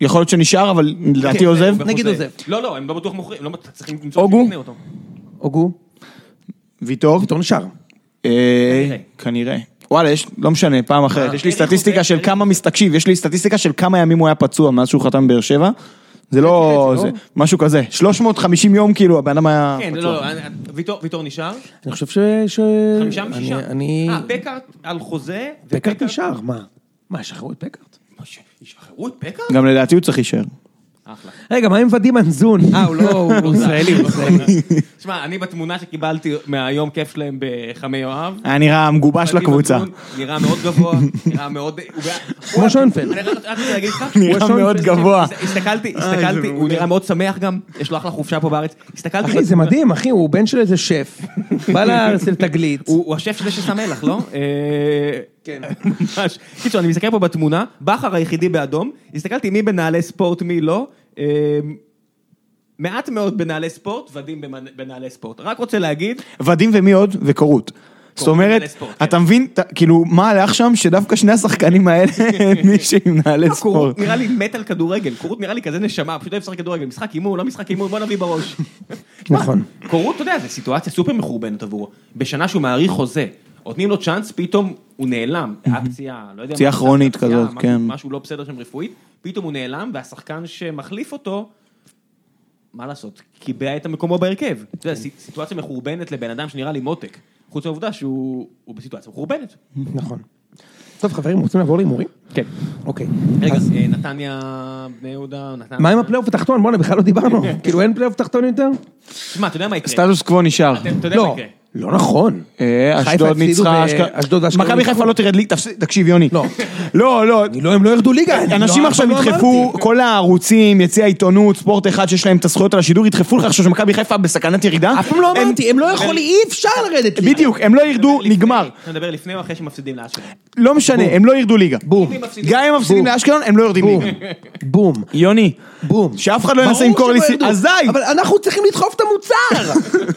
יכול להיות שנשאר, אבל לדעתי כן, עוזב? נגיד. עוזב. לא, לא, הם לא בטוח מוכרים, הם לא צריכים למצוא אוגו? שיקנה אותו. אוגו, ויטור? ויתור נשאר. אה, כנראה. וואלה, יש, לא משנה, פעם אחרת. יש לי סטטיסטיקה חוזה, של כמה מס... תקשיב, יש לי סטטיסטיקה של כמה ימים הוא היה פצוע מאז שהוא חתם בבאר שבע. זה לא... זה לא? משהו כזה. 350 יום כאילו, הבן אדם היה כן, פצוע. לא, לא, אני- ויטור- נשאר, אני חושב ש... חמישה משישה. אני... אה, פקארט על חוזה. פקארט נשאר, מה? מה, ישחררו את פקארט? ישחררו את פקארט? גם לדעתי הוא צריך להישאר. אחלה. רגע, מה עם ודים מנזון? אה, הוא לא... הוא ישראלי, הוא ישראלי. תשמע, אני בתמונה שקיבלתי מהיום כיף שלהם בחמי יואב. היה נראה המגובש לקבוצה. נראה מאוד גבוה, נראה מאוד... כמו שוינפלד. אני רק רוצה להגיד לך, נראה מאוד גבוה. הסתכלתי, הסתכלתי, הוא נראה מאוד שמח גם, יש לו אחלה חופשה פה בארץ. הסתכלתי... אחי, זה מדהים, אחי, הוא בן של איזה שף. בא לארץ לתגלית. הוא השף של זה ששם מלח, לא? כן. ממש. קיצור, אני מסתכל פה בתמונה, בכר היחידי באדום, הסתכלתי מי בנעלי ספורט, מי לא. אה, מעט מאוד בנעלי ספורט, ודים בנעלי ספורט. רק רוצה להגיד, ודים ומי עוד? וקורות. זאת אומרת, כן. אתה מבין, כאילו, מה הלך שם שדווקא שני השחקנים האלה, מישהו עם נעלי קורות ספורט. נראה לי מת על כדורגל, קורות נראה לי כזה נשמה, פשוט אוהב לשחק כדורגל, משחק אימון, לא משחק אימון, בוא נביא בראש. נכון. קורות, אתה יודע, זו סיטואציה סופר מחורבנת עבורו. בשנה שהוא מעריך חוזה, נותנים לו צ'אנס, פתאום הוא נעלם. היה פציעה, לא יודע פציעה כרונית כזאת, כן. משהו לא בסדר שם רפואית, פתאום הוא נעלם, והשחקן שמחליף אותו, מה לעשות, קיבע את מקומו בהרכב. אתה יודע, סיטואציה מחורבנת לבן אדם שנראה לי מותק. חוץ מהעובדה שהוא הוא בסיטואציה מחורבנת. נכון. טוב חברים, רוצים לעבור להימורים? כן. אוקיי. רגע, אז אה, נתניה, בני יהודה, נתניה. מה עם הפלייאוף התחתון? בוא'נה, בכלל לא דיברנו. כאילו אין פלייאוף תחתון יותר? שמע, אתה יודע מה יקרה? סטטוס קוו נשאר. אתה אתה יודע מה לא, יקרה? לא נכון. אה, אשדוד ניצחה, אשדוד ואשקלון מכבי. חיפה לא תרד ליגה, תקשיב יוני. לא. לא, לא. לא, הם לא ירדו ליגה. אני אנשים לא- עכשיו לא ידחפו. כל הערוצים, יציע עיתונות, ספורט אחד שיש להם את הזכויות על השידור, ידחפו לך עכשיו שמכבי חיפה בסכנת ירידה. אף פעם לא אמרתי, הם לא יכולים, אי אפשר לרדת ליגה. בדיוק, הם לא ירדו, נגמר. אתה מדבר לפני או אחרי שמפסידים לאשקלון? לא משנה, הם לא ירדו ליגה. בום. גם אם הם מפסידים. לאשקלון, הם לא יורדים. ליגה. בום. יוני, בום. שאף אחד לא ינסה ברור למכור לי שלא סי... ירדו. אז די! אבל אנחנו צריכים לדחוף את המוצר.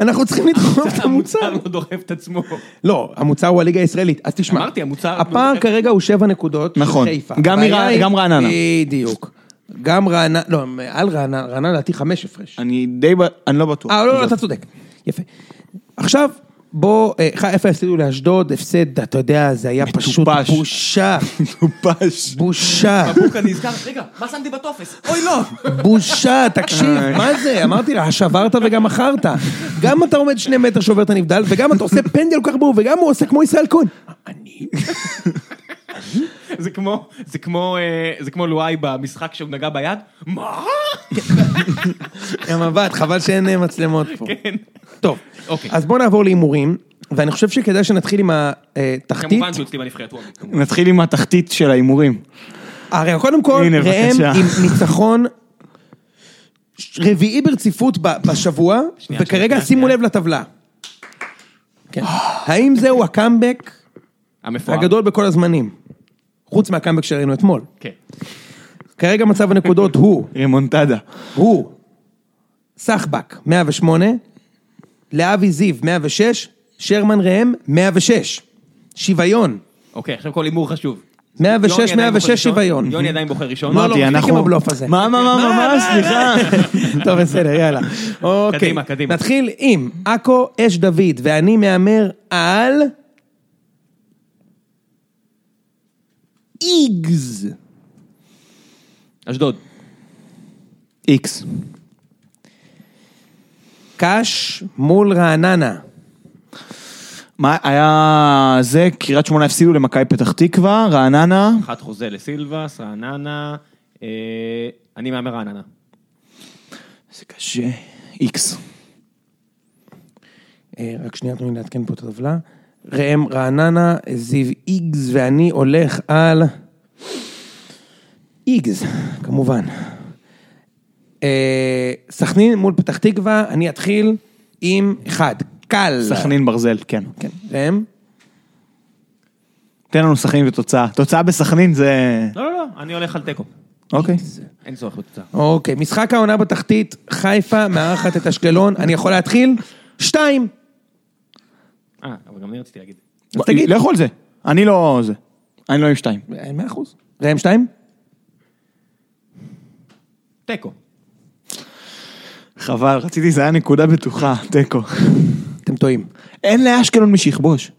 אנחנו צריכים לדחוף את המוצר. המוצר לא דוחף את עצמו. לא, המוצר הוא הליגה הישראלית. אז תשמע. אמרתי, המוצר לא הפער. כרגע הוא שבע נקודות. נכון. גם רעננה. בדיוק. גם רעננה, לא, על רעננה, רעננה לדעתי חמש הפרש. אני די, אני לא בטוח. אה, לא, לא, אתה צודק. יפה. עכשיו, בוא, אה, חיפה הפסידו לאשדוד, הפסד, אתה יודע, זה היה פשוט. בושה. מטופש. בושה. בבוקה נזכר, רגע, מה שמתי בטופס? אוי לא! בושה, תקשיב, מה זה? אמרתי לה, שברת וגם מכרת. גם אתה עומד שני מטר שובר את הנבדל, וגם אתה עושה פנדל כל כך ברור, וגם הוא עושה כמו ישראל כהן. אני? זה כמו, זה כמו, אה, זה כמו לואי במשחק שהוא נגע ביד? מה? המבט, חבל שאין אה, מצלמות פה. כן. טוב, אוקיי. אז בואו נעבור להימורים, ואני חושב שכדאי שנתחיל עם התחתית. כמובן שהוא אצלי בנבחרת, הוא. נתחיל עם התחתית של ההימורים. הרי קודם כל, הנה, ראם בבקשה. עם ניצחון רביעי ברציפות ב- בשבוע, שנייה, וכרגע שנייה, שימו שנייה. לב לטבלה. כן. האם זהו הקאמבק המפואר. הגדול בכל הזמנים? חוץ מהקאמבק שראינו אתמול. כן. כרגע מצב הנקודות הוא, רמונטדה. הוא, סחבק, 108, לאבי זיו, 106, שרמן ראם, 106. שוויון. אוקיי, עכשיו כל הימור חשוב. 106, יוני עדיין 106 בוחר ראשון? שוויון. יוני עדיין בוחר ראשון. לא, לא, מספיק אנחנו- עם הבלוף הזה. מה, מה, מה, מה, מה, סליחה. טוב, בסדר, יאללה. אוקיי. קדימה, קדימה. נתחיל עם עכו אש דוד, ואני מהמר על... איגז. אשדוד. איקס. קאש מול רעננה. מה היה זה, קריית שמונה הפסידו למכבי פתח תקווה, רעננה, אחת חוזה לסילבס, רעננה. אה, אני מהמר רעננה. זה קשה, איקס. אה, רק שנייה, תנו לי לעדכן פה את הטבלה. ראם רעננה, זיו איגז, ואני הולך על... איגז, כמובן. אה, סכנין מול פתח תקווה, אני אתחיל עם אחד. קל. סכנין ברזל, כן. כן. ראם? תן לנו סכנין ותוצאה. תוצאה בסכנין זה... לא, לא, לא, אני הולך על תיקו. אוקיי. אין צורך בתוצאה. אוקיי, משחק העונה בתחתית, חיפה מארחת את אשקלון, אני יכול להתחיל? שתיים. אה, אבל גם אני רציתי להגיד. אז תגיד. לכו על זה. אני לא זה. אני לא עם שתיים. אה, מאה אחוז. ראם שתיים? תיקו. חבל, רציתי, זה היה נקודה בטוחה, תיקו. אתם טועים. אין לאשקלון מי שיכבוש.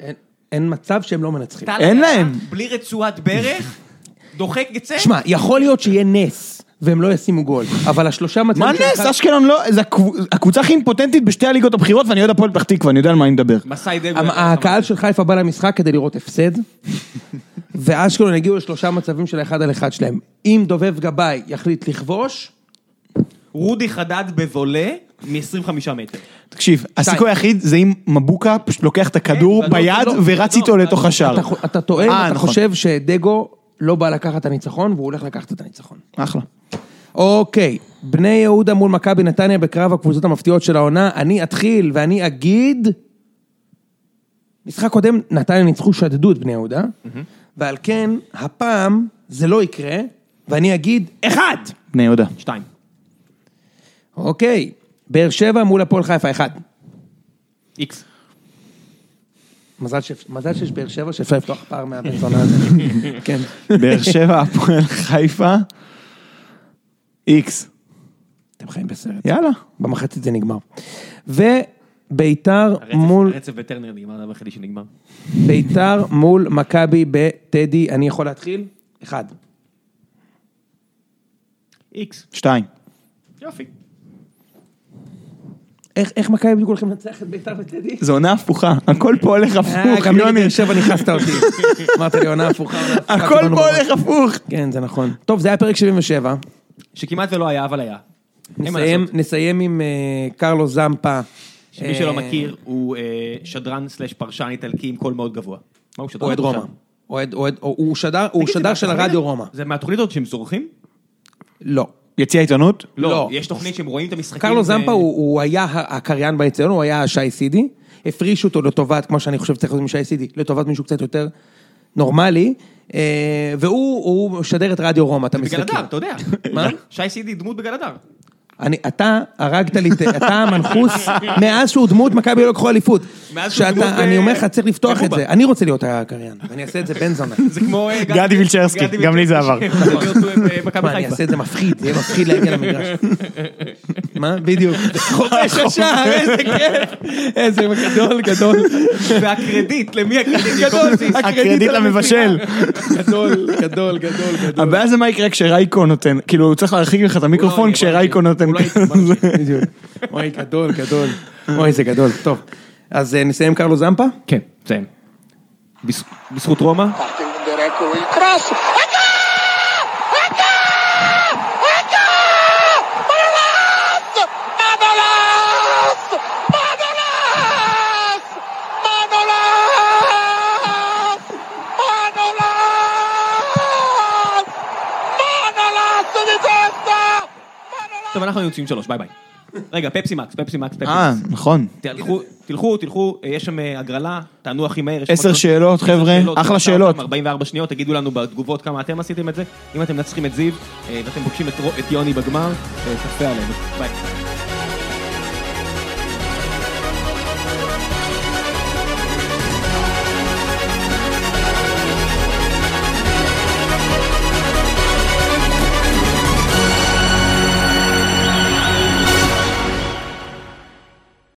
אין- אין מצב שהם לא מנצחים. טל אין להם. בלי רצועת ברך, דוחק יצא. שמע, יכול להיות שיהיה נס, והם לא ישימו גול, אבל השלושה מצבים... מה נס? אשקלון לא... זה הקבוצ- הקבוצה הכי אימפוטנטית בשתי הליגות הבכירות, ואני אוהד הפועל פתח תקווה, אני יודע על מה אני מדבר. מסאי דגו. המ- הקהל של חיפה בא למשחק כדי לראות הפסד, ואשקלון הגיעו לשלושה מצבים של האחד על אחד שלהם. אם דובב גבאי יחליט לכבוש, רודי חדד בבולה מ-25 מטר. תקשיב, הסיכוי היחיד זה אם מבוקה פשוט לוקח את הכדור כן, ביד לא, ורץ לא, איתו לתוך השער. אתה טועה אה, אתה נכון. חושב שדגו לא בא לקחת את הניצחון, והוא הולך לקחת את הניצחון. אחלה. אוקיי, בני יהודה מול מכבי נתניה בקרב הקבוצות המפתיעות של העונה, אני אתחיל ואני אגיד... משחק קודם נתניה ניצחו, שדדו את בני יהודה, ועל כן, הפעם זה לא יקרה, ואני אגיד אחד. בני יהודה. שתיים. אוקיי, באר שבע מול הפועל חיפה, אחד. איקס. מזל, ש... מזל שיש באר שבע שאפשר לפתוח פער מהבן זונה הזה. כן. באר שבע, הפועל חיפה, איקס. אתם חיים בסרט. יאללה. במחצית זה נגמר. וביתר מול... הרצף בטרנר נגמר, זה היחידי שנגמר. ביתר מול מכבי בטדי, אני יכול להתחיל? אחד. איקס. שתיים. יופי. איך איך מכבי בדיוק הולכים לנצח את בית"ר וטדי? זו עונה הפוכה, הכל פה הולך אה, הפוך, גם נגד יוני. באר שבע נכנסת אותי. אמרת לי עונה הפוכה. הכל קיבלנו פה. הולך הפוך. כן, זה נכון. טוב, זה היה פרק 77. שכמעט ולא היה, אבל היה. נסיים- עם אה, קרלו זמפה. שמי שלא אה, מכיר, הוא שדרן slash פרשן איטלקי עם קול מאוד גבוה. מה הוא שדרן? אוהד או רומא. פרשן? אוהד, אוהד, הוא שדר, שדר של הרדיו רומא. זה מהתוכנית הזאת שהם זורחים? לא. יציע עיתונות? לא, לא. יש תוכנית שהם רואים את המשחקים. קרלו ו- זמפה הוא, הוא היה הקריין באצטדיון, הוא היה שי סידי, הפרישו אותו לטובת, כמו שאני חושב שצריך להיות עם שי סידי, לטובת מישהו קצת יותר נורמלי, אה, והוא הוא משדר את רדיו רומא, את בגל המשחקים. הדר, אתה יודע. מה? שי סידי דמות בגל הדר. אני, אתה הרגת לי, את- אתה המנחוס, מאז שהוא דמות מכבי לא לקחו אליפות. מאז שהוא דמות אני אומר לך, צריך לפתוח את. זה, אני רוצה להיות הקריין, ואני אעשה את זה בן זונה. זה כמו... אה, גדי וילצ'רסקי, גם לי זה עבר. אה, אני. אעשה את זה מפחיד, זה יהיה מפחיד להגיע למגרש. מה? בדיוק. חופש השער, איזה כיף. איזה גדול, גדול. והקרדיט, למי הקרדיט? גדול, הקרדיט למבשל. גדול, גדול, גדול, גדול. הבעיה זה מה יקרה כשרייקו נותן, כאילו הוא צריך להרחיק לך את המיקרופון כשרייקו נותן. אוי, גדול, גדול. אוי, זה גדול. טוב, אז אה, נסיים קרלו זמפה? כן, תסיים. בז- בזכות רומא, טוב, אנחנו יוצאים שלוש, ביי ביי. רגע, פפסי מקס, פפסי מקס, פפסי אה, מקס. נכון. תלכו, תלכו, תלכו, אה, יש שם אה, הגרלה, תענו הכי מהר. יש עשר שאלות, עשר חבר'ה, אחלה שאלות. אותם 44 שניות, תגידו לנו בתגובות כמה אתם עשיתם את זה. אם אתם מנצחים את זיו, אה, ואתם פוגשים את רו- את יוני בגמר, אה, עלינו. ביי.